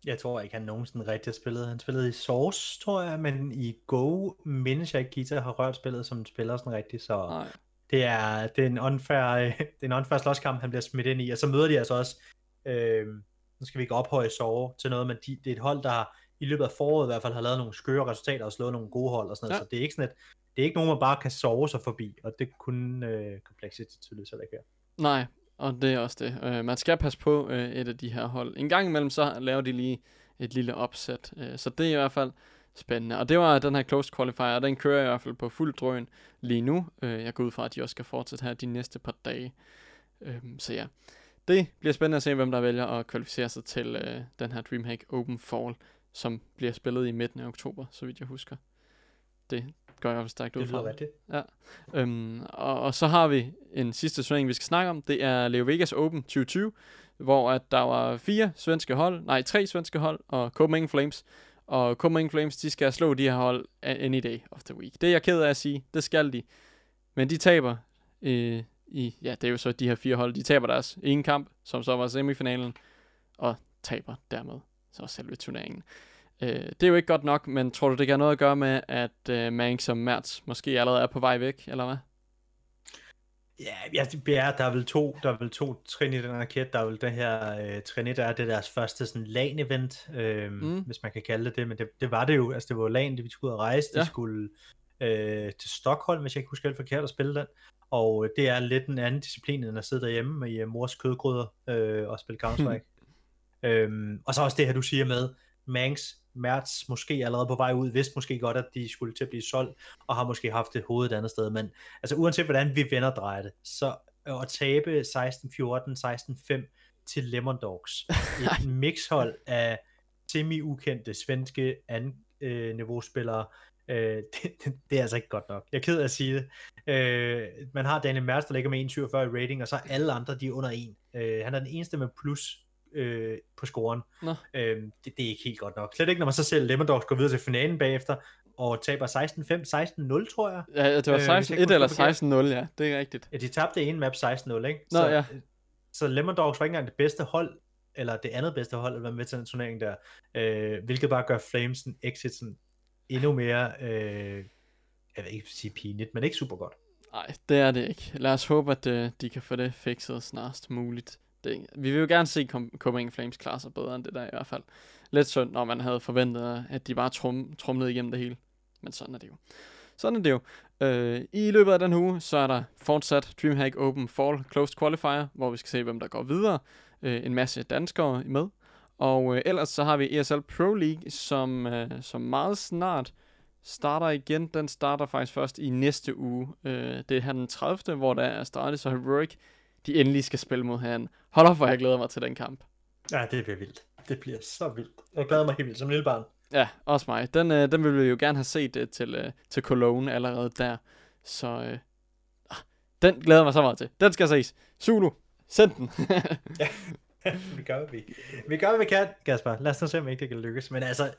Jeg tror ikke, han nogensinde rigtig har spillet. Han spillede i Source, tror jeg, men i Go mindes jeg ikke, Gita har rørt spillet som spiller sådan rigtigt, så Nej. det er, det er en unfair, det er en unfair slåskamp, han bliver smidt ind i, og så møder de altså også, øh, nu skal vi ikke ophøje Sove til noget, men de, det er et hold, der i løbet af foråret i hvert fald har lavet nogle skøre resultater og slået nogle gode hold og sådan noget, Ja. så det er ikke sådan et, det er ikke nogen, man bare kan sove sig forbi, og det kunne øh, Complexity tydeligt heller ikke her. Nej, og det er også det. Øh, man skal passe på øh, et af de her hold. En gang imellem, så laver de lige et lille opsæt. Øh, så det er i hvert fald spændende. Og det var den her closed qualifier, og den kører i hvert fald på fuld drøn lige nu. Øh, jeg går ud fra, at de også skal fortsætte her de næste par dage. Øh, så ja, det bliver spændende at se, hvem der vælger at kvalificere sig til øh, den her DreamHack Open Fall, som bliver spillet i midten af oktober, så vidt jeg husker. Det går jeg stærkt ud Det fra. lyder rigtigt. Øhm, og, og så har vi en sidste turnering, vi skal snakke om. Det er Leo Vegas Open 2020, hvor at der var fire svenske hold, nej, tre svenske hold, og Copenhagen Flames. Og Copenhagen Flames, de skal slå de her hold any day of the week. Det er jeg ked af at sige, det skal de. Men de taber øh, i, ja, det er jo så de her fire hold, de taber deres ene kamp, som så var semifinalen, og taber dermed så selve turneringen. Øh, det er jo ikke godt nok, men tror du, det kan have noget at gøre med, at øh, Mank som Mertz måske allerede er på vej væk, eller hvad? Ja, ja, er, der er vel to, der er vel to trin i den raket. Der er vel det her øh, trin, der er det deres første sådan LAN-event, øh, Mm. hvis man kan kalde det det, men det, det var det jo, altså det var LAN, det vi skulle ud og rejse, de Ja. skulle øh, til Stockholm, hvis jeg ikke husker helt forkert, at spille den, og øh, det er lidt en anden disciplin, end at sidde derhjemme med øh, mors kødgryder øh, og spille Counter-Strike. øhm, og så også det her, du siger med, Mangs, Mertz måske allerede på vej ud, vidste måske godt, at de skulle til at blive solgt, og har måske haft det hoved et andet sted, men altså uanset hvordan vi vender drejer det, så at tabe 16-14, 16-5 til Lemon Dogs, et mixhold af semi-ukendte svenske anden øh, niveauspillere, øh, det, det, det er altså ikke godt nok. Jeg er ked af at sige det. Øh, man har Daniel Mertz, der ligger med 1,47 i rating, og så er alle andre, de er under 1. Øh, han er den eneste med plus øh, på scoren. Nå. Øh, det, det er ikke helt godt nok. Slet ikke, når man så ser Lemon Dogs gå videre til finalen bagefter, og taber 16-5, 16-0, tror jeg. Ja, det var Øh, hvis jeg 16, ikke 1 eller husker forkert. 16-0, ja, det er rigtigt. Ja, de tabte en map 16-0, ikke? Nå, så, ja. Så Lemon Dogs var ikke engang det bedste hold, eller det andet bedste hold, at være med til den turnering der, øh, hvilket bare gør Flamesen exit sådan endnu mere, øh, jeg vil ikke sige pinligt, men ikke super godt. Nej, det er det ikke. Lad os håbe, at øh, de kan få det fikset snarest muligt. Det, vi vil jo gerne se Com- Copenhagen Flames klare sig bedre end det der i hvert fald. Lidt synd, når man havde forventet, at de bare trum, trumlede igennem det hele. Men sådan er det jo. Sådan er det jo. Øh, I løbet af den uge, så er der fortsat DreamHack Open Fall Closed Qualifier, hvor vi skal se, hvem der går videre. Øh, en masse danskere med. Og øh, ellers så har vi ESL Pro League, som, øh, som meget snart starter igen. Den starter faktisk først i næste uge. Øh, det er her den 30. hvor der er startet, så Heroic, de endelig skal spille mod hinanden. Hold op, hvor jeg glæder mig til den kamp. Ja, det bliver vildt. Det bliver så vildt. Jeg glæder mig helt vildt som lille barn. Ja, også mig. Den, øh, den vil vi jo gerne have set øh, til, øh, til Cologne allerede der. Så øh, ah, den glæder jeg mig så meget til. Den skal ses. Zulu, send den. vi gør, hvad vi, vi gør, hvad vi kan, Kasper. Lad os nu se, om ikke det kan lykkes. Men altså,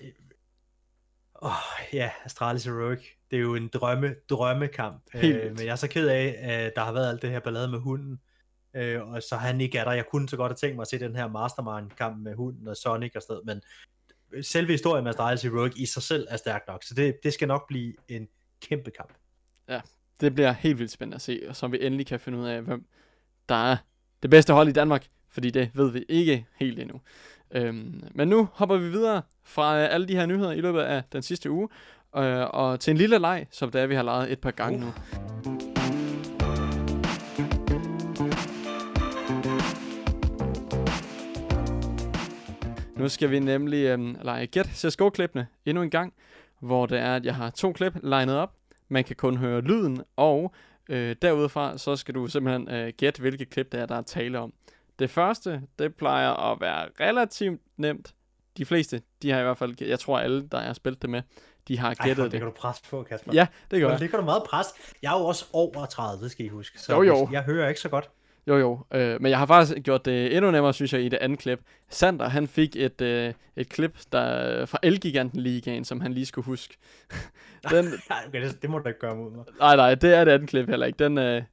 åh, ja, Astralis Heroic, det er jo en drømme, drømmekamp. Helt Øh, vildt. men jeg er så ked af, at der har været alt det her ballade med hunden. Øh, og så han ikke er der. Jeg kunne så godt have tænkt mig at se den her Mastermind-kamp med hunden og Sonic og sådan noget, men selve historien med Astralis Heroic i sig selv er stærk nok, så det, det skal nok blive en kæmpe kamp. det bliver helt vildt spændende at se, og så vi endelig kan finde ud af, hvem der er det bedste hold i Danmark, fordi det ved vi ikke helt endnu. Øhm, men nu hopper vi videre fra øh, alle de her nyheder i løbet af den sidste uge, øh, og til en lille leg, som det er, vi har lejet et par gange Uh. nu. Nu skal vi nemlig øhm, lege Get CSGO-klippene endnu en gang, hvor det er, at jeg har to klip legnet op. Man kan kun høre lyden, og øh, derudfra, så skal du simpelthen øh, gætte, hvilket klip det er, der er tale om. Det første, det plejer at være relativt nemt. De fleste, de har i hvert fald, jeg tror alle, der har spillet det med, de har Ej, gættet hvor det. ligger du pres på, Kasper. Ja, det gør jeg. ligger du meget pres. Jeg er jo også over 30, skal I huske. Så Jo, jo. Jeg hører ikke så godt. Jo, jo. Øh, men jeg har faktisk gjort det endnu nemmere, synes jeg, i det andet klip. Sander, han fik et, øh, et klip der, fra Elgiganten Ligaen, som han lige skulle huske. Den, Nej, okay, det, det må du ikke gøre mod mig. nej, nej, det er det andet klip heller ikke. Den, øh,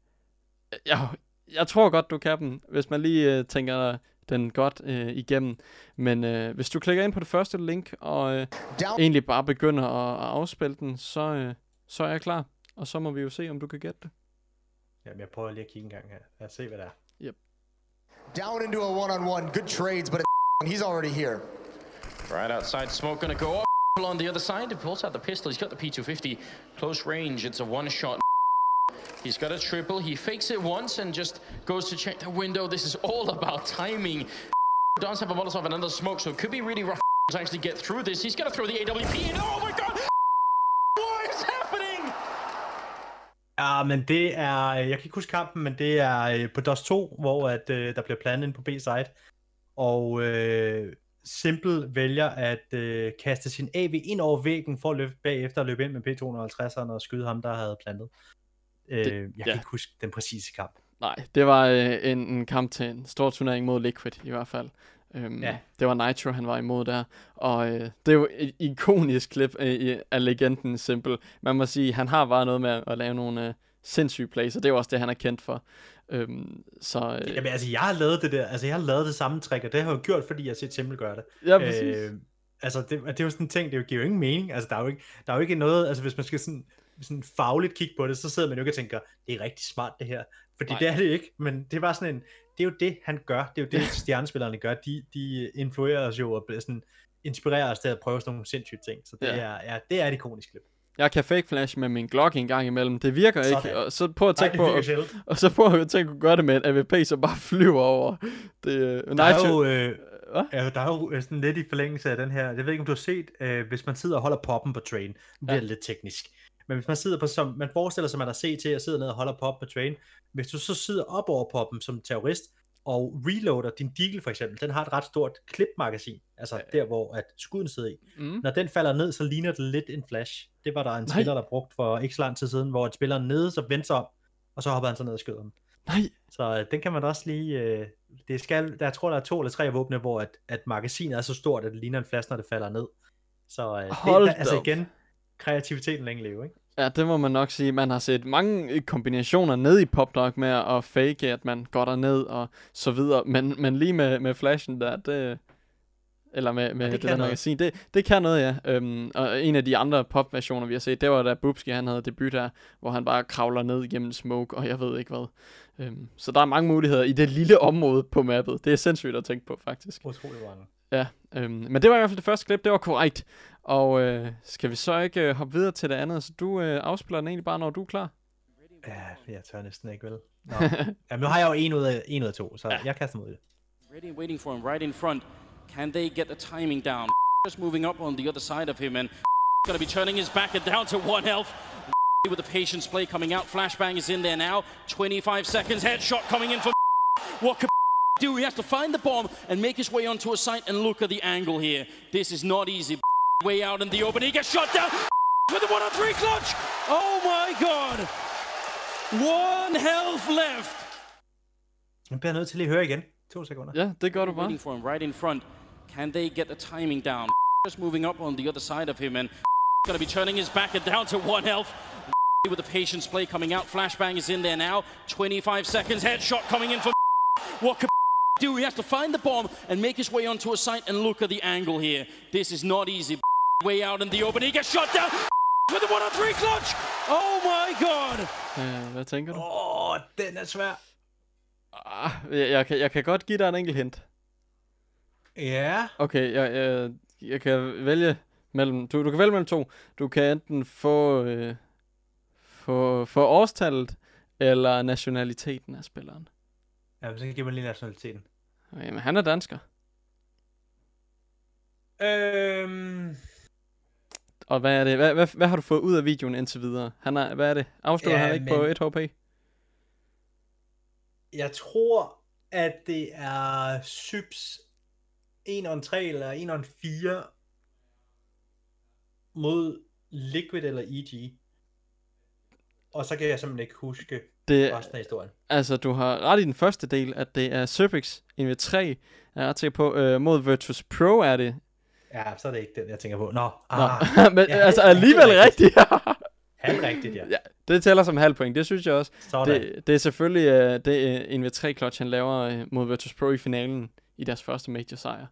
jeg, jeg tror godt, du kan den. Hvis man lige øh, tænker den godt øh, igennem. Men øh, hvis du klikker ind på det første link, og øh, egentlig bare begynder at, at afspille den, så, øh, så er jeg klar. Og så må vi jo se, om du kan gætte det. Jamen, jeg prøver lige at kigge en gang her. Lad os se, hvad det er. Yep. Down into a one-on-one. Good trades, but he's already here. Right outside, smoke gonna go up on the other side. He pulls out the pistol. He's got the P250 close range. It's a one shot. He's got a triple. He fakes it once and just goes to check the window. This is all about timing. Does have a Molotov and another smoke, so it could be really rough to actually get through this. He's gonna throw the AWP in. Oh my god! What is happening? Ja, men det er, jeg kan ikke huske kampen, men det er øh, på DOS 2, hvor at, øh, der bliver plantet ind på B-side. Og øh, Simple vælger at øh, kaste sin AV ind over væggen for at løbe bagefter og løbe ind med P250'eren og skyde ham, der havde plantet. Øh, jeg ja. kan ikke huske den præcise kamp. Nej, det var øh, en, en kamp til en stor turnering mod Liquid i hvert fald. Øhm, Ja. Det var Nitro, han var imod der. Og øh, det er jo et ikonisk klip øh, af legenden Simple. Man må sige, han har bare noget med at, at lave nogle øh, sindssyge plays, og det er jo også det, han er kendt for. Øhm, så øh, Jamen altså, jeg har lavet det der, altså jeg har lavet det samme trick, og det har jeg jo gjort, fordi jeg har set Simple gøre det. ja, præcis. Øh, altså, det, det er jo sådan en ting, det giver jo ingen mening. Altså, der er jo ikke, der er jo ikke noget, altså hvis man skal sådan, sådan fagligt kigge på det, så sidder man jo ikke og tænker, det er rigtig smart det her. Fordi Nej. Det er det ikke, men det bare sådan en, det er jo det, han gør. Det er jo det, stjernespillerne gør. De, de influerer os jo og bliver sådan, inspirerer os til at prøve sådan nogle sindssyge ting. Så det, Ja. er, ja, det er et ikonisk klip. Jeg kan fake flash med min Glock en gang imellem. Det virker Sådan. ikke. Og så prøv at tænke det på, at, sjældent. og så prøv at tænke at gøre det med en AVP, som bare flyver over. Det, øh, Der er jo, øh, Hvad? ja, der er jo øh, sådan lidt i forlængelse af den her, jeg ved ikke om du har set, øh, hvis man sidder og holder poppen på train, nu bliver Ja. det lidt teknisk, men hvis man sidder på, som man forestiller sig, man har til og sidder ned og holder pop på train, hvis du så sidder op over poppen som terrorist, og reloader din deagle for eksempel, den har et ret stort klipmagasin, altså der hvor at skuden sidder i. Mm. Når den falder ned, så ligner det lidt en flash. Det var der en Nej. spiller, der brugte for ikke så lang tid siden, hvor et spiller nede, så vendte sig om, og så hopper han så ned og skyder ham. Nej, Så øh, den kan man også lige... Øh, det skal, der, jeg tror, der er to eller tre våbne, hvor at, at magasinet er så stort, at det ligner en flash, når det falder ned. Så øh, Hold det, altså da op. igen, kreativiteten længe leve, ikke? Ja, det må man nok sige. Man har set mange kombinationer ned i PopDog med at fake, at man går derned og så videre. Men, men lige med, med flashen der, det... Eller med, med det det, det kan der noget. magasin. Det, det kan noget, ja. Øhm, og en af de andre pop-versioner, vi har set, det var da Bubski, han havde debut der, hvor han bare kravler ned igennem smoke, og jeg ved ikke hvad. Øhm, så der er mange muligheder i det lille område på mappet. Det er sindssygt at tænke på, faktisk. Utrolig mange. Ja, øhm, men det var i hvert fald det første klip, det var korrekt. Og øh, skal vi så ikke øh, hoppe videre til det andet? Så du øh, afspiller den egentlig bare, når du er klar? Ja, jeg tør næsten ikke, vel? Nå. Jamen, nu har jeg jo en ud af, en ud af to, så jeg kaster mod det. Ready waiting for him right in front. Can they get the timing down? Just moving up on the other side of him and going to be turning his back and down to one health. With the patience play coming out. Flashbang is in there now. 25 seconds. Headshot coming in from What can do? He has to find the bomb and make his way onto a site and look at the angle here. This is not easy. Way out in the open. He gets shot down with the one on three clutch. Oh my god. One health left. Jeg bliver nødt til lige at høre igen. To sekunder. Ja, det gør du bare. Waiting for him right in front. Can they get the timing down? Just moving up on the other side of him and going to be turning his back and down to one health. With the patience play coming out. Flashbang is in there now. 25 seconds. Headshot coming in for What can do? He has to find the bomb and make his way onto a site and look at the angle here. This is not easy. Way out in the open. He gets shot down with the one on three clutch. Oh my god. Øh, hvad tænker du? Åh, oh, den er svær. Ah, jeg, jeg, kan, jeg kan godt give dig en enkelt hint. Ja. Okay, jeg, jeg, jeg kan vælge mellem... Du, du kan vælge mellem to. Du kan enten få, øh, få, få årstallet, eller nationaliteten af spilleren. Jamen, så giver man lige nationaliteten. Jamen, han er dansker. Øhm, Og hvad er det? Hvad, hvad, hvad har du fået ud af videoen indtil videre? Han er, hvad er det? Afslører Ja, han ikke men- på 1 HP? jeg tror, at det er Syps 1 on 3 eller 1 on 4 mod Liquid eller EG. Og så kan jeg simpelthen ikke huske Det, resten af historien. altså, du har ret i den første del, at det er Serpix NV3, jeg er ret sikker på, øh, mod Virtus Pro er det. Ja, så er det ikke den, jeg tænker på. Nå, Nå, ah, men Ja, altså alligevel rigtigt. halv rigtigt, ja. ja, det tæller som halv point, det synes jeg også. Sådan. Det, det er selvfølgelig uh, det uh, NV3 clutch, han laver uh, mod Virtus Pro i finalen i deres første major sejr.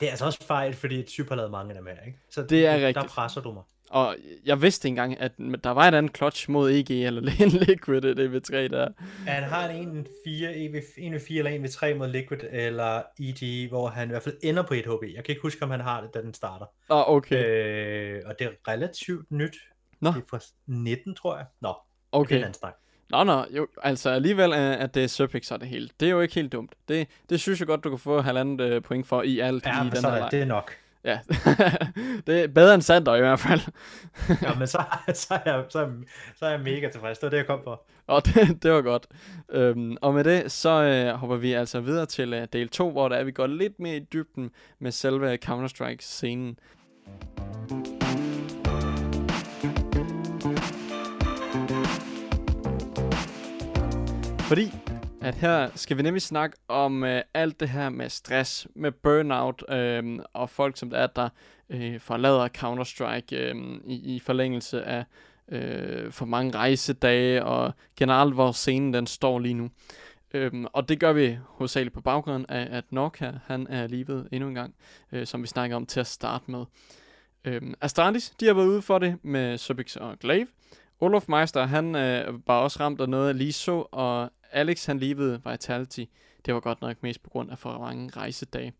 Det er altså også fejl, fordi super har lavet mange af dem her, ikke? Så Det er der rigtigt. presser du mig. Og jeg vidste ikke engang, at der var et andet clutch mod EG eller en Liquid i det ved 3 der. Han har en 4, en ved 1 ved 4 eller en ved 3 mod Liquid eller EG, hvor han i hvert fald ender på et HB. Jeg kan ikke huske, om han har det, da den starter. Ah, okay. Øh, og det er relativt nyt. Nå. Det er fra 19, tror jeg. Nå, det er Okay. en snak. Nå, nå, jo, altså alligevel, øh, at det er Serpix, er det hele. Det er jo ikke helt dumt. Det, det synes jeg godt, du kan få halvandet øh, point for i alt Ja, i den her er leg. det nok. Ja, det er bedre end Sander i hvert fald. Ja, men så, så, er jeg, så, er, så er jeg mega tilfreds. Det var det, jeg kom for. Og det, det var godt. Øhm, og med det, så øh, hopper vi altså videre til øh, del 2, hvor der er, vi går lidt mere i dybden med selve Counter-Strike-scenen. Fordi at her skal vi nemlig snakke om øh, alt det her med stress, med burnout øh, og folk som der er, der øh, forlader Counter-Strike øh, i, i forlængelse af øh, for mange rejsedage og generelt hvor scenen den står lige nu. Øhm, og det gør vi hovedsageligt på baggrund af, at Nok her, han er livet endnu en gang, øh, som vi snakker om til at starte med. Øhm, Astralis, de har været ude for det med Subix og Glaive. Olof Meister, han øh, var også ramt af noget lige så, og Alex, han levede Vitality. Det var godt nok mest på grund af for mange rejsedage.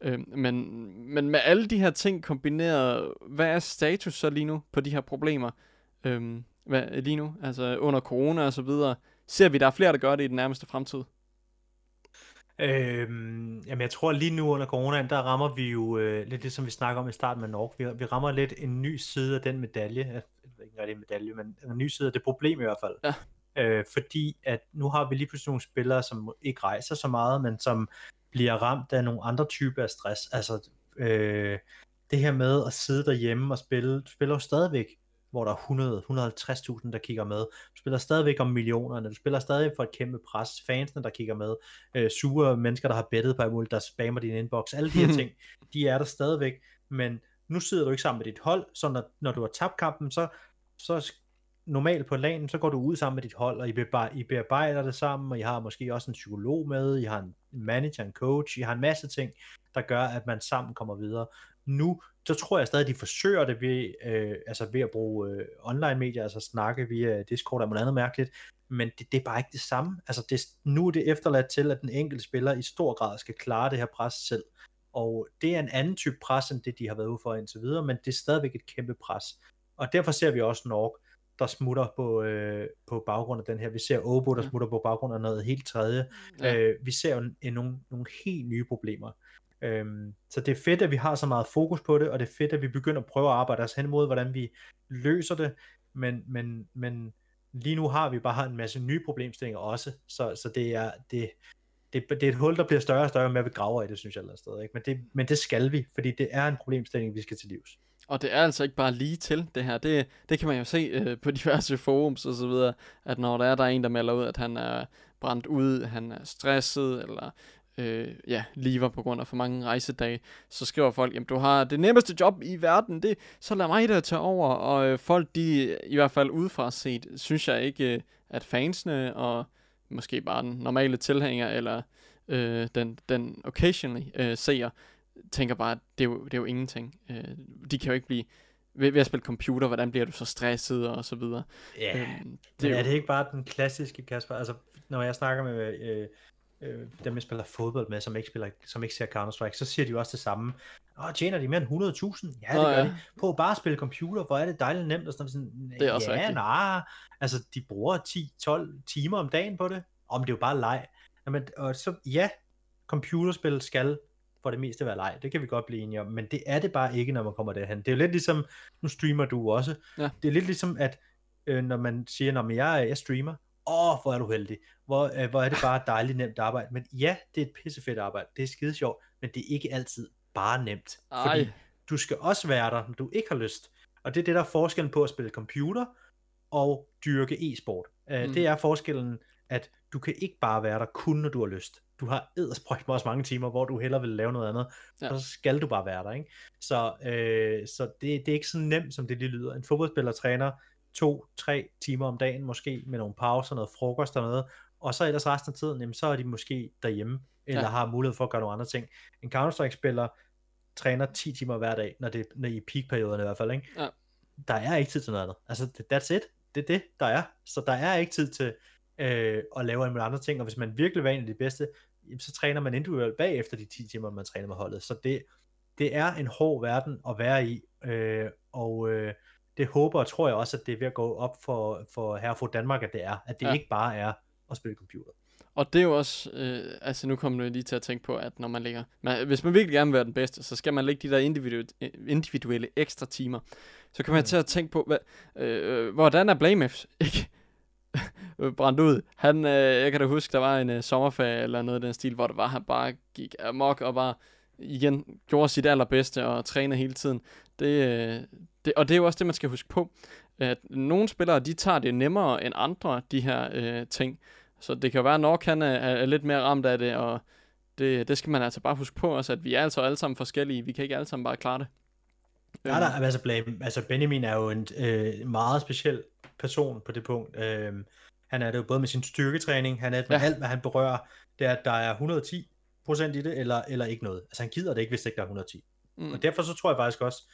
Øh, men, men med alle de her ting kombineret, hvad er status så lige nu på de her problemer? Øh, hvad, lige nu, altså under corona og så videre, ser vi, der er flere, der gør det i den nærmeste fremtid? Øhm, jamen jeg tror lige nu under coronaen, der rammer vi jo øh, lidt det, som vi snakker om i starten med Nork. Vi, vi rammer lidt en ny side af den medalje. Jeg ved ikke rigtig en medalje, men en ny side af det problem i hvert fald. Ja. Øh, fordi at nu har vi lige pludselig nogle spillere, som ikke rejser så meget, men som bliver ramt af nogle andre typer af stress. Altså øh, det her med at sidde derhjemme og spille, du spiller jo stadigvæk hvor der er 100-150.000, der kigger med. Du spiller stadigvæk om millionerne, du spiller stadig for et kæmpe pres, fansene, der kigger med, øh, sure mennesker, der har bettet på muligt, der spammer din inbox, alle de her ting, de er der stadigvæk, men nu sidder du ikke sammen med dit hold, så når, når du har tabt kampen, så, så normalt på lanen, så går du ud sammen med dit hold, og I, bebar- I bearbejder det sammen, og I har måske også en psykolog med, I har en manager, en coach, I har en masse ting, der gør, at man sammen kommer videre. Nu, så tror jeg stadig, at de forsøger det ved, øh, altså ved at bruge øh, online medier, altså snakke via Discord og noget andet mærkeligt, men det, det er bare ikke det samme. Altså det, nu er det efterladt til, at den enkelte spiller i stor grad skal klare det her pres selv. Og det er en anden type pres, end det de har været ude for indtil videre, men det er stadigvæk et kæmpe pres. Og derfor ser vi også Norge der smutter på, øh, på baggrund af den her. Vi ser Obo, der Ja. smutter på baggrund af noget helt tredje. Ja. Ja. Øh, vi ser jo en, en, nogle, nogle helt nye problemer. Øhm, så det er fedt, at vi har så meget fokus på det, og det er fedt, at vi begynder at prøve at arbejde os hen imod, hvordan vi løser det, men, men, men lige nu har vi bare en masse nye problemstillinger også, så, så det, er, det, det, det er et hul, der bliver større og større, med at vi graver i det, synes jeg sted. Ikke? Men, det, men det skal vi, fordi det er en problemstilling, vi skal til livs. Og det er altså ikke bare lige til det her. Det, det kan man jo se øh, på diverse forums og så videre, at når der er der er en, der melder ud, at han er brændt ud, han er stresset, eller øh, ja, lever på grund af for mange rejsedage, så skriver folk, jamen du har det nemmeste job i verden, det, så lad mig da tage over. Og øh, folk, de øh, i hvert fald udefra set, synes jeg ikke, øh, at fansene og måske bare den normale tilhænger, eller øh, den, den occasionally øh, seer, tænker bare, at det er jo, det er jo ingenting. Øh, de kan jo ikke blive, ved, ved at spille computer, hvordan bliver du så stresset og så videre. Ja, Øhm, det er, jo- er det ikke bare den klassiske Kasper? Altså, når jeg snakker med øh, øh, dem, jeg spiller fodbold med, som ikke, spiller, som ikke ser Counter-Strike, så siger de jo også det samme. Åh, tjener de mere end 100.000? Ja, det Nå, gør ja. de. På bare at spille computer, hvor er det dejligt nemt. Og sådan, sådan, Det er også ja, nej. Altså, de bruger 10-12 timer om dagen på det. Om det er jo bare leg. Jamen, og så, ja, computerspil skal for det meste være leg. Det kan vi godt blive enige om. Men det er det bare ikke, når man kommer derhen. Det er jo lidt ligesom, nu streamer du også. Ja. Det er lidt ligesom, at øh, når man siger, når jeg, jeg streamer, åh, hvor er du heldig. Hvor, øh, hvor er det bare dejligt nemt arbejde. Men ja, det er et pissefedt arbejde. Det er skide sjovt, men det er ikke altid bare nemt. Ej. Fordi du skal også være der, når du ikke har lyst. Og det er det, der er forskellen på at spille computer og dyrke e-sport. Uh, Mm. mm. Det er forskellen, at du kan ikke bare være der kun, når du har lyst. Du har eddersprøjt med også mange timer, hvor du hellere vil lave noget andet, Ja. og så skal du bare være der. Ikke? Så, øh, så det, det er ikke så nemt, som det lige lyder. En fodboldspiller træner to-tre timer om dagen måske, med nogle pauser, noget frokost og noget, og så ellers resten af tiden, jamen, så er de måske derhjemme, eller ja. har mulighed for at gøre nogle andre ting. En Counter-Strike-spiller træner 10 timer hver dag, når det når i peak-perioden i hvert fald, ikke? Ja. Der er ikke tid til noget andet. Altså, that's it. Det er det, der er. Så der er ikke tid til øh, at lave en andre ting, og hvis man virkelig vil være en af de bedste, så træner man individuelt bagefter de 10 timer, man træner med holdet. Så det, det er en hård verden at være i, øh, og øh, det håber og tror jeg også, at det er ved at gå op for, for her for Danmark, at det er. At det ja. ikke bare er at spille computer. Og det er jo også, øh, altså nu kommer jeg lige til at tænke på, at når man ligger, man, hvis man virkelig gerne vil være den bedste, så skal man lægge de der individuelle, individuelle ekstra timer. Så kan man mm. til at tænke på, hvad, øh, hvordan er Blamefs ikke brændt ud? Han, øh, jeg kan da huske, der var en øh, sommerferie eller noget af den stil, hvor det var, han bare gik amok og bare igen gjorde sit allerbedste og trænede hele tiden. Det, øh, det, og det er jo også det, man skal huske på, at nogle spillere, de tager det nemmere end andre, de her øh, ting. Så det kan jo være, at Nok han er, er lidt mere ramt af det, og det, det skal man altså bare huske på også, at vi er altså alle sammen forskellige. Vi kan ikke alle sammen bare klare det. Ja, der, altså, blame, altså Benjamin er jo en øh, meget speciel person på det punkt. Øh, han er det jo både med sin styrketræning, han er det med ja. alt, hvad han berører. Det er, at der er 110 procent i det, eller, eller ikke noget. Altså han gider det ikke, hvis det ikke er 110. Mm. Og derfor så tror jeg faktisk også,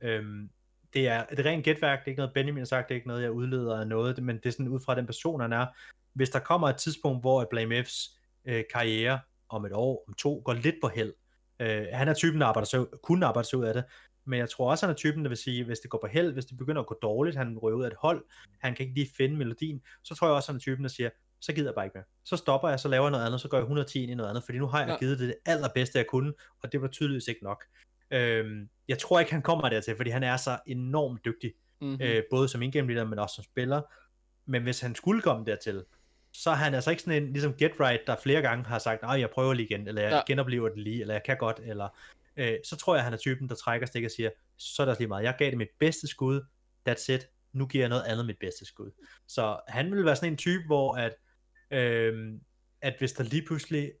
øhm, det er et rent gætværk, det er ikke noget Benjamin har sagt, det er ikke noget, jeg udleder af noget, men det er sådan ud fra den person, han er. Hvis der kommer et tidspunkt, hvor at Blame F's øh, karriere om et år, om to, går lidt på held, øh, han er typen, der arbejder sig, kunne arbejde sig ud af det, men jeg tror også, han er typen, der vil sige, hvis det går på held, hvis det begynder at gå dårligt, han røver ud af et hold, han kan ikke lige finde melodien, så tror jeg også, han er typen, der siger, så gider jeg bare ikke mere. Så stopper jeg, så laver jeg noget andet, så går jeg 110 ind i noget andet, fordi nu har jeg ja. givet det det allerbedste, jeg kunne, og det var tydeligvis ikke nok. Øhm, jeg tror ikke, han kommer dertil, fordi han er så enormt dygtig, mm-hmm. øh, både som indgame leader, men også som spiller. Men hvis han skulle komme dertil, så er han altså ikke sådan en, ligesom Get Right, der flere gange har sagt, at jeg prøver lige igen, eller jeg ja. genoplever det lige, eller jeg kan godt, eller øh, så tror jeg, han er typen, der trækker stik og siger, så er der lige meget, jeg gav det mit bedste skud, that's it, nu giver jeg noget andet mit bedste skud. Så han vil være sådan en type, hvor at Øhm, at hvis der lige pludselig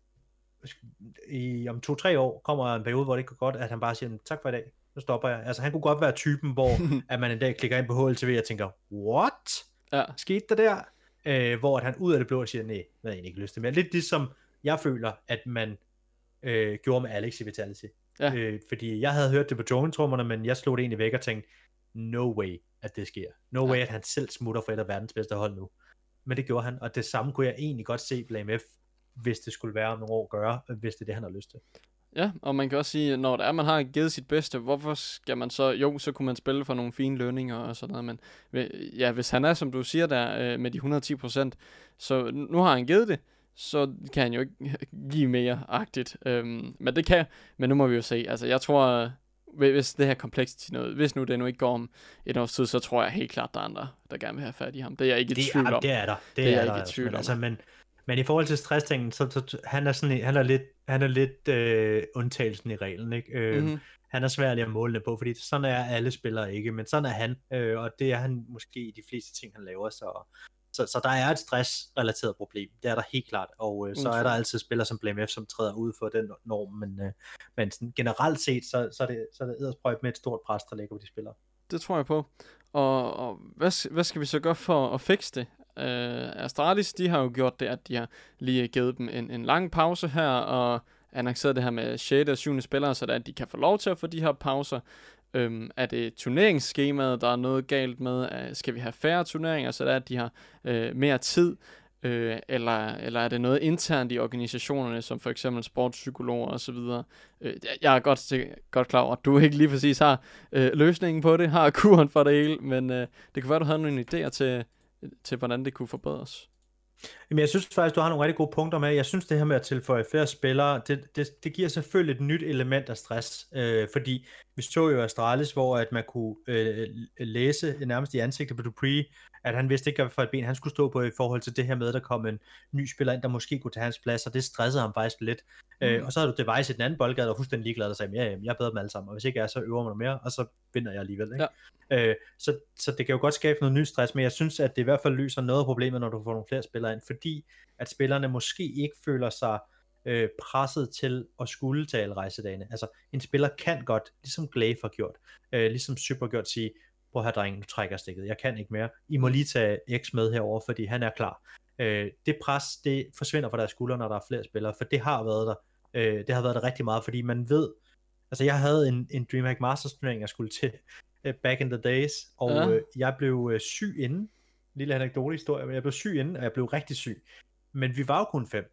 i om to-tre år kommer en periode, hvor det ikke går godt, at han bare siger, tak for i dag, nu stopper jeg. Altså han kunne godt være typen, hvor at man en dag klikker ind på HLTV og tænker, what? Ja. Skete der der? Øh, hvor at han ud af det blå siger, nej, det har jeg ikke lyst til mere. Lidt ligesom jeg føler, at man øh, gjorde med Alex i Vitality. Ja. Øh, fordi jeg havde hørt det på jointrummerne, men jeg slog det egentlig væk og tænkte, no way, at det sker. No ja. way, at han selv smutter for et af verdens bedste hold nu men det gjorde han, og det samme kunne jeg egentlig godt se Blame F, hvis det skulle være om nogle år gøre, hvis det er det, han har lyst til. Ja, og man kan også sige, når det er, man har givet sit bedste, hvorfor skal man så, jo, så kunne man spille for nogle fine lønninger og sådan noget, men ja, hvis han er, som du siger der, øh, med de 110 procent, så nu har han givet det, så kan han jo ikke give mere agtigt. Øhm, men det kan, men nu må vi jo se. Altså, jeg tror, hvis det her komplekst noget, hvis nu det nu ikke går om et års tid, så tror jeg helt klart, der er andre, der gerne vil have fat i ham. Det er jeg ikke i det, tvivl om. Det er der. Det, det er, er jeg ikke i tvivl men, om. Altså, men, men i forhold til stresstingen, så, så, han er sådan, han er lidt, han er lidt øh, undtagelsen i reglen, ikke? Øh, mm-hmm. Han er svær at måle det på, fordi sådan er alle spillere ikke, men sådan er han, øh, og det er han måske i de fleste ting, han laver, så, så, så der er et stressrelateret problem, det er der helt klart, og øh, så er der altid spillere som Blame F, som træder ud for den norm, men, øh, men sådan, generelt set, så, så er det, så er det eddersprøjt med et stort pres, der ligger på de spillere. Det tror jeg på. Og, og hvad, hvad skal vi så gøre for at fikse det? Uh, Astralis, de har jo gjort det, at de har lige givet dem en, en lang pause her, og annonceret det her med 6. og 7. spillere, så at de kan få lov til at få de her pauser. Øhm, er det turneringsskemaet, der er noget galt med? Skal vi have færre turneringer, så der at de har øh, mere tid? Øh, eller, eller er det noget internt i organisationerne, som for eksempel sportspsykologer osv.? Øh, jeg er godt, godt klar over, at du ikke lige præcis har øh, løsningen på det, har kuren for det hele, men øh, det kan være, du havde nogle idéer til, til, hvordan det kunne forbedres. Jamen, jeg synes faktisk, du har nogle rigtig gode punkter med. Jeg synes, det her med at tilføje flere spillere, det, det, det giver selvfølgelig et nyt element af stress. Øh, fordi vi så jo Astralis, hvor at man kunne øh, læse nærmest i ansigtet på Dupree, at han vidste ikke, hvad for et ben han skulle stå på i forhold til det her med, at der kom en ny spiller ind, der måske kunne tage hans plads, og det stressede ham faktisk lidt. Øh, mm. Øh, og så havde du Device i den anden boldgade, og fuldstændig ligeglad, og sagde, ja, jeg er bedre med alle sammen, og hvis ikke jeg er, så øver man mere, og så vinder jeg alligevel. Ikke? Ja. Øh, så, så det kan jo godt skabe noget nyt stress, men jeg synes, at det i hvert fald løser noget af problemet, når du får nogle flere spillere ind, fordi at spillerne måske ikke føler sig øh, presset til at skulle tage alle rejsedagene. Altså, en spiller kan godt, ligesom Glaive har gjort, øh, ligesom Super har gjort, sige, prøv have drengen, nu trækker jeg stikket, jeg kan ikke mere. I må lige tage X med herover, fordi han er klar. Øh, det pres, det forsvinder fra deres skuldre, når der er flere spillere, for det har været der. Øh, det har været der rigtig meget, fordi man ved, altså jeg havde en, en DreamHack Masters turnering, jeg skulle til uh, back in the days, og ja. øh, jeg blev øh, syg inden, lille anekdote historie, men jeg blev syg inden, og jeg blev rigtig syg. Men vi var jo kun fem,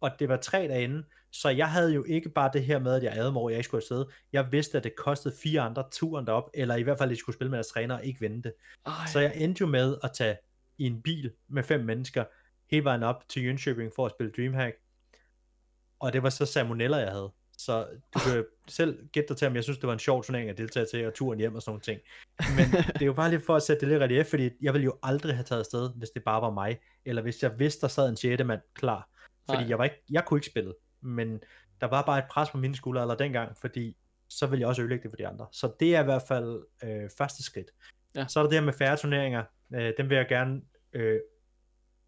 og det var tre dage inden, så jeg havde jo ikke bare det her med, at jeg adede mig over, at jeg ikke skulle afsted. Jeg vidste, at det kostede fire andre turen derop, eller i hvert fald, at de skulle spille med deres træner og ikke vente. Ej. Så jeg endte jo med at tage i en bil med fem mennesker, hele vejen op til Jönköping for at spille Dreamhack. Og det var så salmonella, jeg havde. Så du kan selv gætte dig til, om jeg synes, det var en sjov turnering at deltage til, og turen hjem og sådan nogle ting. Men det er jo bare lige for at sætte det lidt relief, fordi jeg ville jo aldrig have taget afsted, hvis det bare var mig, eller hvis jeg vidste, der sad en sjette mand klar. Fordi jeg, var ikke, jeg kunne ikke spille, men der var bare et pres på mine skuldre eller dengang, fordi så ville jeg også ødelægge det for de andre. Så det er i hvert fald øh, første skridt. Ja. Så er der det her med færre turneringer. Øh, dem vil jeg gerne øh,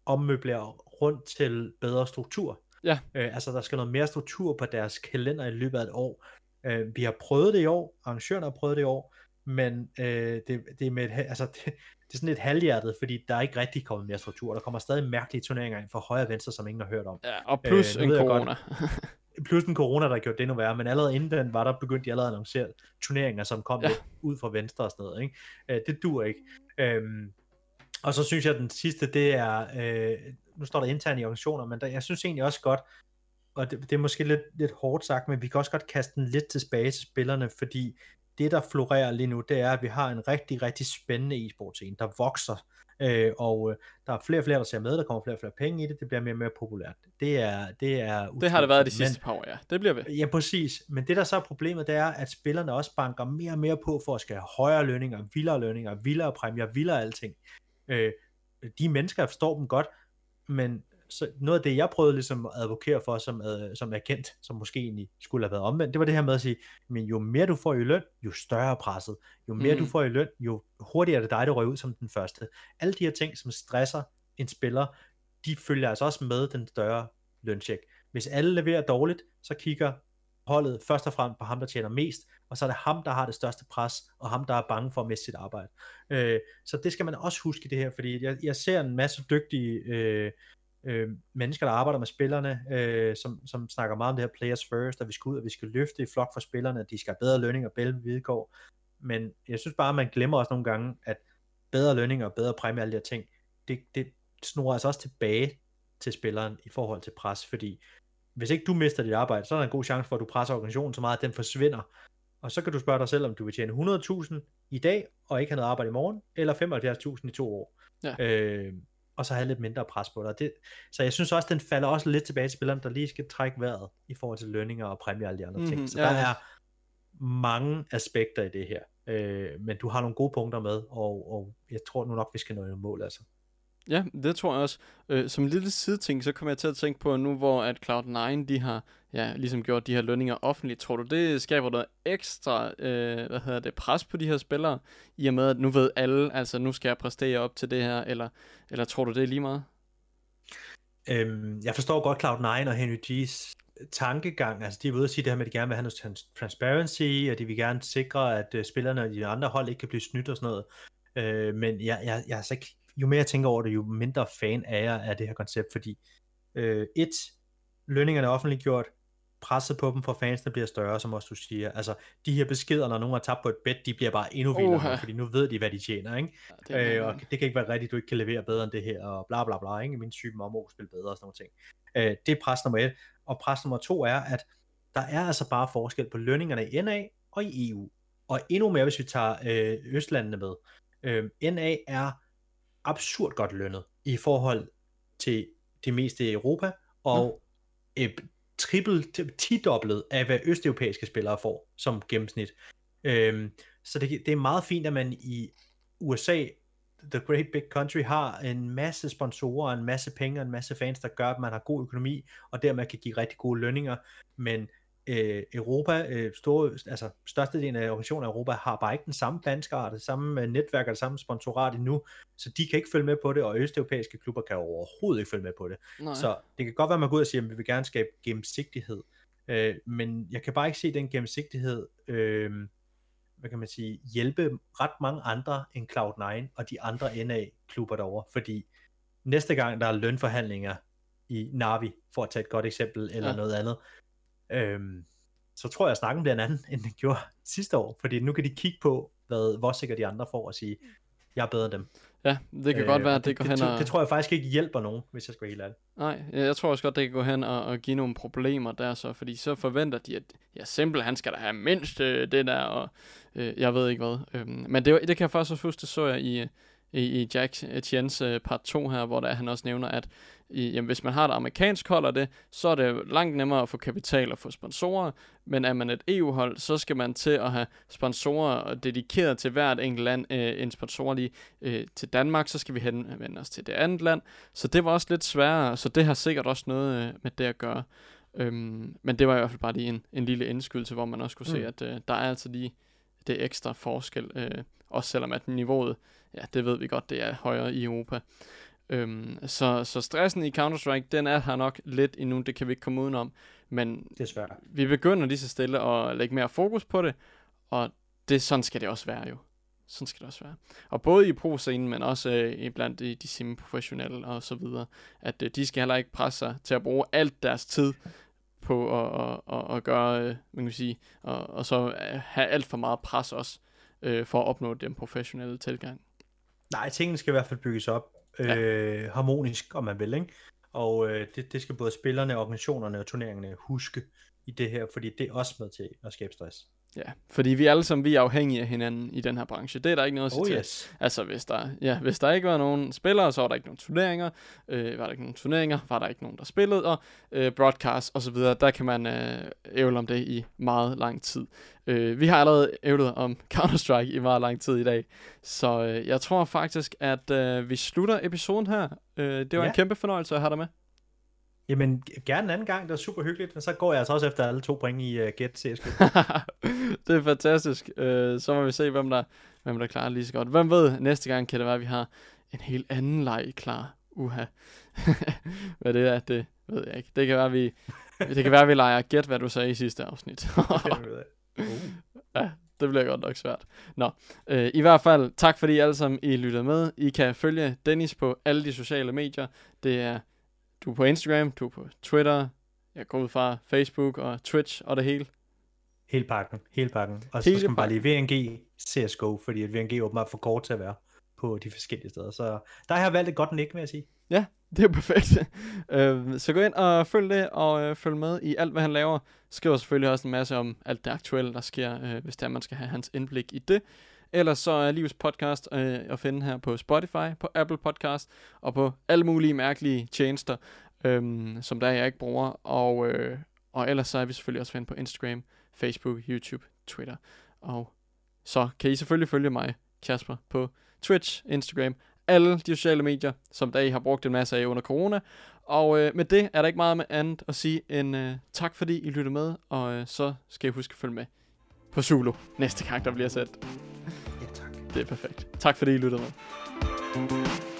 ommøblere rundt til bedre struktur. Ja. Øh, altså der skal noget mere struktur på deres kalender i løbet af et år. Øh, vi har prøvet det i år, arrangørerne har prøvet det i år, men øh, det, det, er med et, altså, det, det er sådan lidt halvhjertet, fordi der er ikke rigtig kommet mere struktur. Der kommer stadig mærkelige turneringer ind for højre og venstre, som ingen har hørt om. Ja, og plus øh, en corona. Godt, plus en corona, der gjorde det endnu værre, men allerede inden den var der begyndt de allerede at annoncere turneringer, som kom ja. lidt ud fra venstre og sådan noget. Ikke? Øh, det dur ikke. Øhm, og så synes jeg, at den sidste, det er, øh, nu står der interne i organisationer, men der, jeg synes egentlig også godt, og det, det er måske lidt, lidt hårdt sagt, men vi kan også godt kaste den lidt tilbage til spillerne, fordi det, der florerer lige nu, det er, at vi har en rigtig, rigtig spændende e-sport scene, der vokser, øh, og øh, der er flere og flere, der ser med, der kommer flere og flere penge i det, det bliver mere og mere populært. Det er, det er utroligt. Det har det været de sidste par år, ja. Det bliver ved. Ja, præcis. Men det, der så er problemet, det er, at spillerne også banker mere og mere på for at skal have højere lønninger, vildere lønninger, vildere præmier, vildere alting. Øh, de mennesker forstår dem godt, men så noget af det, jeg prøvede ligesom at advokere for som, uh, som agent, som måske egentlig skulle have været omvendt, det var det her med at sige, men jo mere du får i løn, jo større presset. Jo mere mm. du får i løn, jo hurtigere er det dig, der røger ud som den første. Alle de her ting, som stresser en spiller, de følger altså også med den større løncheck. Hvis alle leverer dårligt, så kigger holdet først og fremmest på ham, der tjener mest, og så er det ham, der har det største pres, og ham, der er bange for at miste sit arbejde. Øh, så det skal man også huske det her, fordi jeg, jeg ser en masse dygtige øh, øh, mennesker, der arbejder med spillerne, øh, som, som snakker meget om det her players first, at vi skal ud, og vi skal løfte i flok for spillerne, at de skal have bedre lønning og bedre vilkår. Men jeg synes bare, at man glemmer også nogle gange, at bedre lønning og bedre præmie, alle de her ting, det, det snor altså også tilbage til spilleren i forhold til pres, fordi hvis ikke du mister dit arbejde, så er der en god chance for, at du presser organisationen så meget, at den forsvinder. Og så kan du spørge dig selv, om du vil tjene 100.000 i dag, og ikke have noget arbejde i morgen, eller 75.000 i to år. Ja. Øh, og så have lidt mindre pres på dig. Det, så jeg synes også, den falder også lidt tilbage til spilleren, der lige skal trække vejret i forhold til lønninger og præmier og alle de andre mm-hmm, ting. Så ja. der er mange aspekter i det her. Øh, men du har nogle gode punkter med, og, og jeg tror nu nok, vi skal nå i mål altså. Ja, det tror jeg også. Øh, som en lille sideting, så kommer jeg til at tænke på nu, hvor at Cloud9, de har ja, ligesom gjort de her lønninger offentligt. Tror du, det skaber noget ekstra øh, hvad hedder det, pres på de her spillere, i og med, at nu ved alle, altså nu skal jeg præstere op til det her, eller, eller tror du, det er lige meget? Øhm, jeg forstår godt Cloud9 og Henry G's tankegang, altså de er ude at sige det her med, at de gerne vil have noget transparency, og de vil gerne sikre, at uh, spillerne og de andre hold ikke kan blive snydt og sådan noget. Øh, men jeg, jeg, jeg er så ikke jo mere jeg tænker over det, jo mindre fan er jeg af det her koncept, fordi øh, et, lønningerne er offentliggjort, presset på dem for fansene bliver større, som også du siger. Altså, de her beskeder, når nogen har tabt på et bet, de bliver bare endnu vildere, uh-huh. fordi nu ved de, hvad de tjener, ikke? Ja, det øh, og det kan ikke være rigtigt, du ikke kan levere bedre end det her, og bla bla bla, ikke? Min syge må spille bedre og sådan nogle ting. Øh, det er pres nummer et. Og pres nummer to er, at der er altså bare forskel på lønningerne i NA og i EU. Og endnu mere, hvis vi tager øh, Østlandene med. Øh, NA er absurd godt lønnet i forhold til det meste i Europa, og ja. et triple, tidoblet af, hvad østeuropæiske spillere får som gennemsnit. Øhm, så det, det er meget fint, at man i USA, The Great Big Country, har en masse sponsorer, en masse penge og en masse fans, der gør, at man har god økonomi, og dermed kan give rigtig gode lønninger, men øh, Europa, øh, store, altså størstedelen af organisationer i Europa har bare ikke den samme danskart, det samme øh, netværk og det samme sponsorat endnu, så de kan ikke følge med på det, og østeuropæiske klubber kan overhovedet ikke følge med på det. Nej. Så det kan godt være, at man går ud og siger, at vi vil gerne skabe gennemsigtighed, øh, men jeg kan bare ikke se den gennemsigtighed øh, hvad kan man sige, hjælpe ret mange andre end Cloud9 og de andre NA-klubber derovre, fordi næste gang der er lønforhandlinger i Navi, for at tage et godt eksempel, eller ja. noget andet, øhm, så tror jeg, at snakken bliver en anden, end den gjorde sidste år, fordi nu kan de kigge på, hvad, hvor sikkert de andre får og sige, jeg er bedre end dem. Ja, det kan øh, godt være, at det, det går det, hen og... Det tror jeg faktisk ikke hjælper nogen, hvis jeg skal være helt ærlig. Nej, jeg tror også godt, det kan gå hen og, og give nogle problemer der så, fordi så forventer de, at ja, simpelthen han skal da have mindst øh, det der, og øh, jeg ved ikke hvad. Øhm, men det, det kan jeg faktisk også huske, det så jeg i, i, i Jack Etienne's uh, part 2 her, hvor der han også nævner, at i, jamen, hvis man har et amerikansk hold af det, så er det langt nemmere at få kapital og få sponsorer, men er man et EU-hold, så skal man til at have sponsorer dedikeret til hvert enkelt land, øh, en sponsor lige øh, til Danmark, så skal vi henvende os til det andet land, så det var også lidt sværere, så det har sikkert også noget øh, med det at gøre. Øhm, men det var i hvert fald bare lige en, en lille indskydelse, hvor man også kunne mm. se, at øh, der er altså lige det ekstra forskel, øh, også selvom at niveauet, ja, det ved vi godt, det er højere i Europa. Øhm, så, så stressen i Counter-Strike, den er her nok lidt endnu, det kan vi ikke komme udenom. Men Desværre. vi begynder lige så stille at lægge mere fokus på det, og det, sådan skal det også være jo. Sådan skal det også være. Og både i pro-scenen, men også øh, blandt de, de semi-professionelle og så videre, at øh, de skal heller ikke presse sig til at bruge alt deres tid på at, at, at, at gøre, øh, man kan sige, og, og så øh, have alt for meget pres også, øh, for at opnå den professionelle tilgang. Nej, tingene skal i hvert fald bygges op ja. øh, harmonisk, om man vil, ikke? Og øh, det, det skal både spillerne, organisationerne og turneringerne huske i det her, fordi det er også med til at skabe stress. Ja, fordi vi alle sammen vi er afhængige af hinanden i den her branche. Det er der ikke noget at sige oh, til. yes. Altså, hvis der, ja, hvis der ikke var nogen spillere, så var der ikke nogen turneringer. Øh, var der ikke nogen turneringer, var der ikke nogen, der spillede. Og øh, broadcast osv., der kan man øh, ævle om det i meget lang tid. Øh, vi har allerede ævlet om Counter-Strike i meget lang tid i dag. Så øh, jeg tror faktisk, at øh, vi slutter episoden her. Øh, det var ja. en kæmpe fornøjelse at have dig med. Jamen, gerne en anden gang, det er super hyggeligt, og så går jeg altså også efter alle to point i uh, Get CSGO. det er fantastisk. Uh, så må vi se, hvem der, hvem der klarer lige så godt. Hvem ved, næste gang kan det være, at vi har en helt anden leg klar. Uha. hvad det er, det ved jeg ikke. Det kan være, vi, det kan være, vi leger Get, hvad du sagde i sidste afsnit. uh. Ja, det bliver godt nok svært. Nå, øh, i hvert fald tak fordi I alle sammen I lyttede med. I kan følge Dennis på alle de sociale medier. Det er du er på Instagram, du er på Twitter, jeg går ud fra Facebook og Twitch og det hele. Hele pakken, hele pakken. Og så skal man bare lige VNG CSGO, fordi at VNG åbenbart for kort til at være på de forskellige steder. Så der har jeg valgt et godt nick, vil jeg sige. Ja, det er perfekt. øh, så gå ind og følg det, og øh, følg med i alt, hvad han laver. Skriver selvfølgelig også en masse om alt det aktuelle, der sker, øh, hvis der man skal have hans indblik i det. Ellers så er Livs podcast øh, at finde her på Spotify, på Apple Podcast og på alle mulige mærkelige tjenester, øh, som der jeg ikke bruger. Og, øh, og ellers så er vi selvfølgelig også finde på Instagram, Facebook, YouTube, Twitter. Og så kan I selvfølgelig følge mig, Kasper, på Twitch, Instagram, alle de sociale medier, som der I har brugt en masse af under corona. Og øh, med det er der ikke meget med andet at sige end øh, tak fordi I lyttede med, og øh, så skal I huske at følge med på Zulu næste gang, der bliver sendt. Det er perfekt. Tak fordi I lyttede med.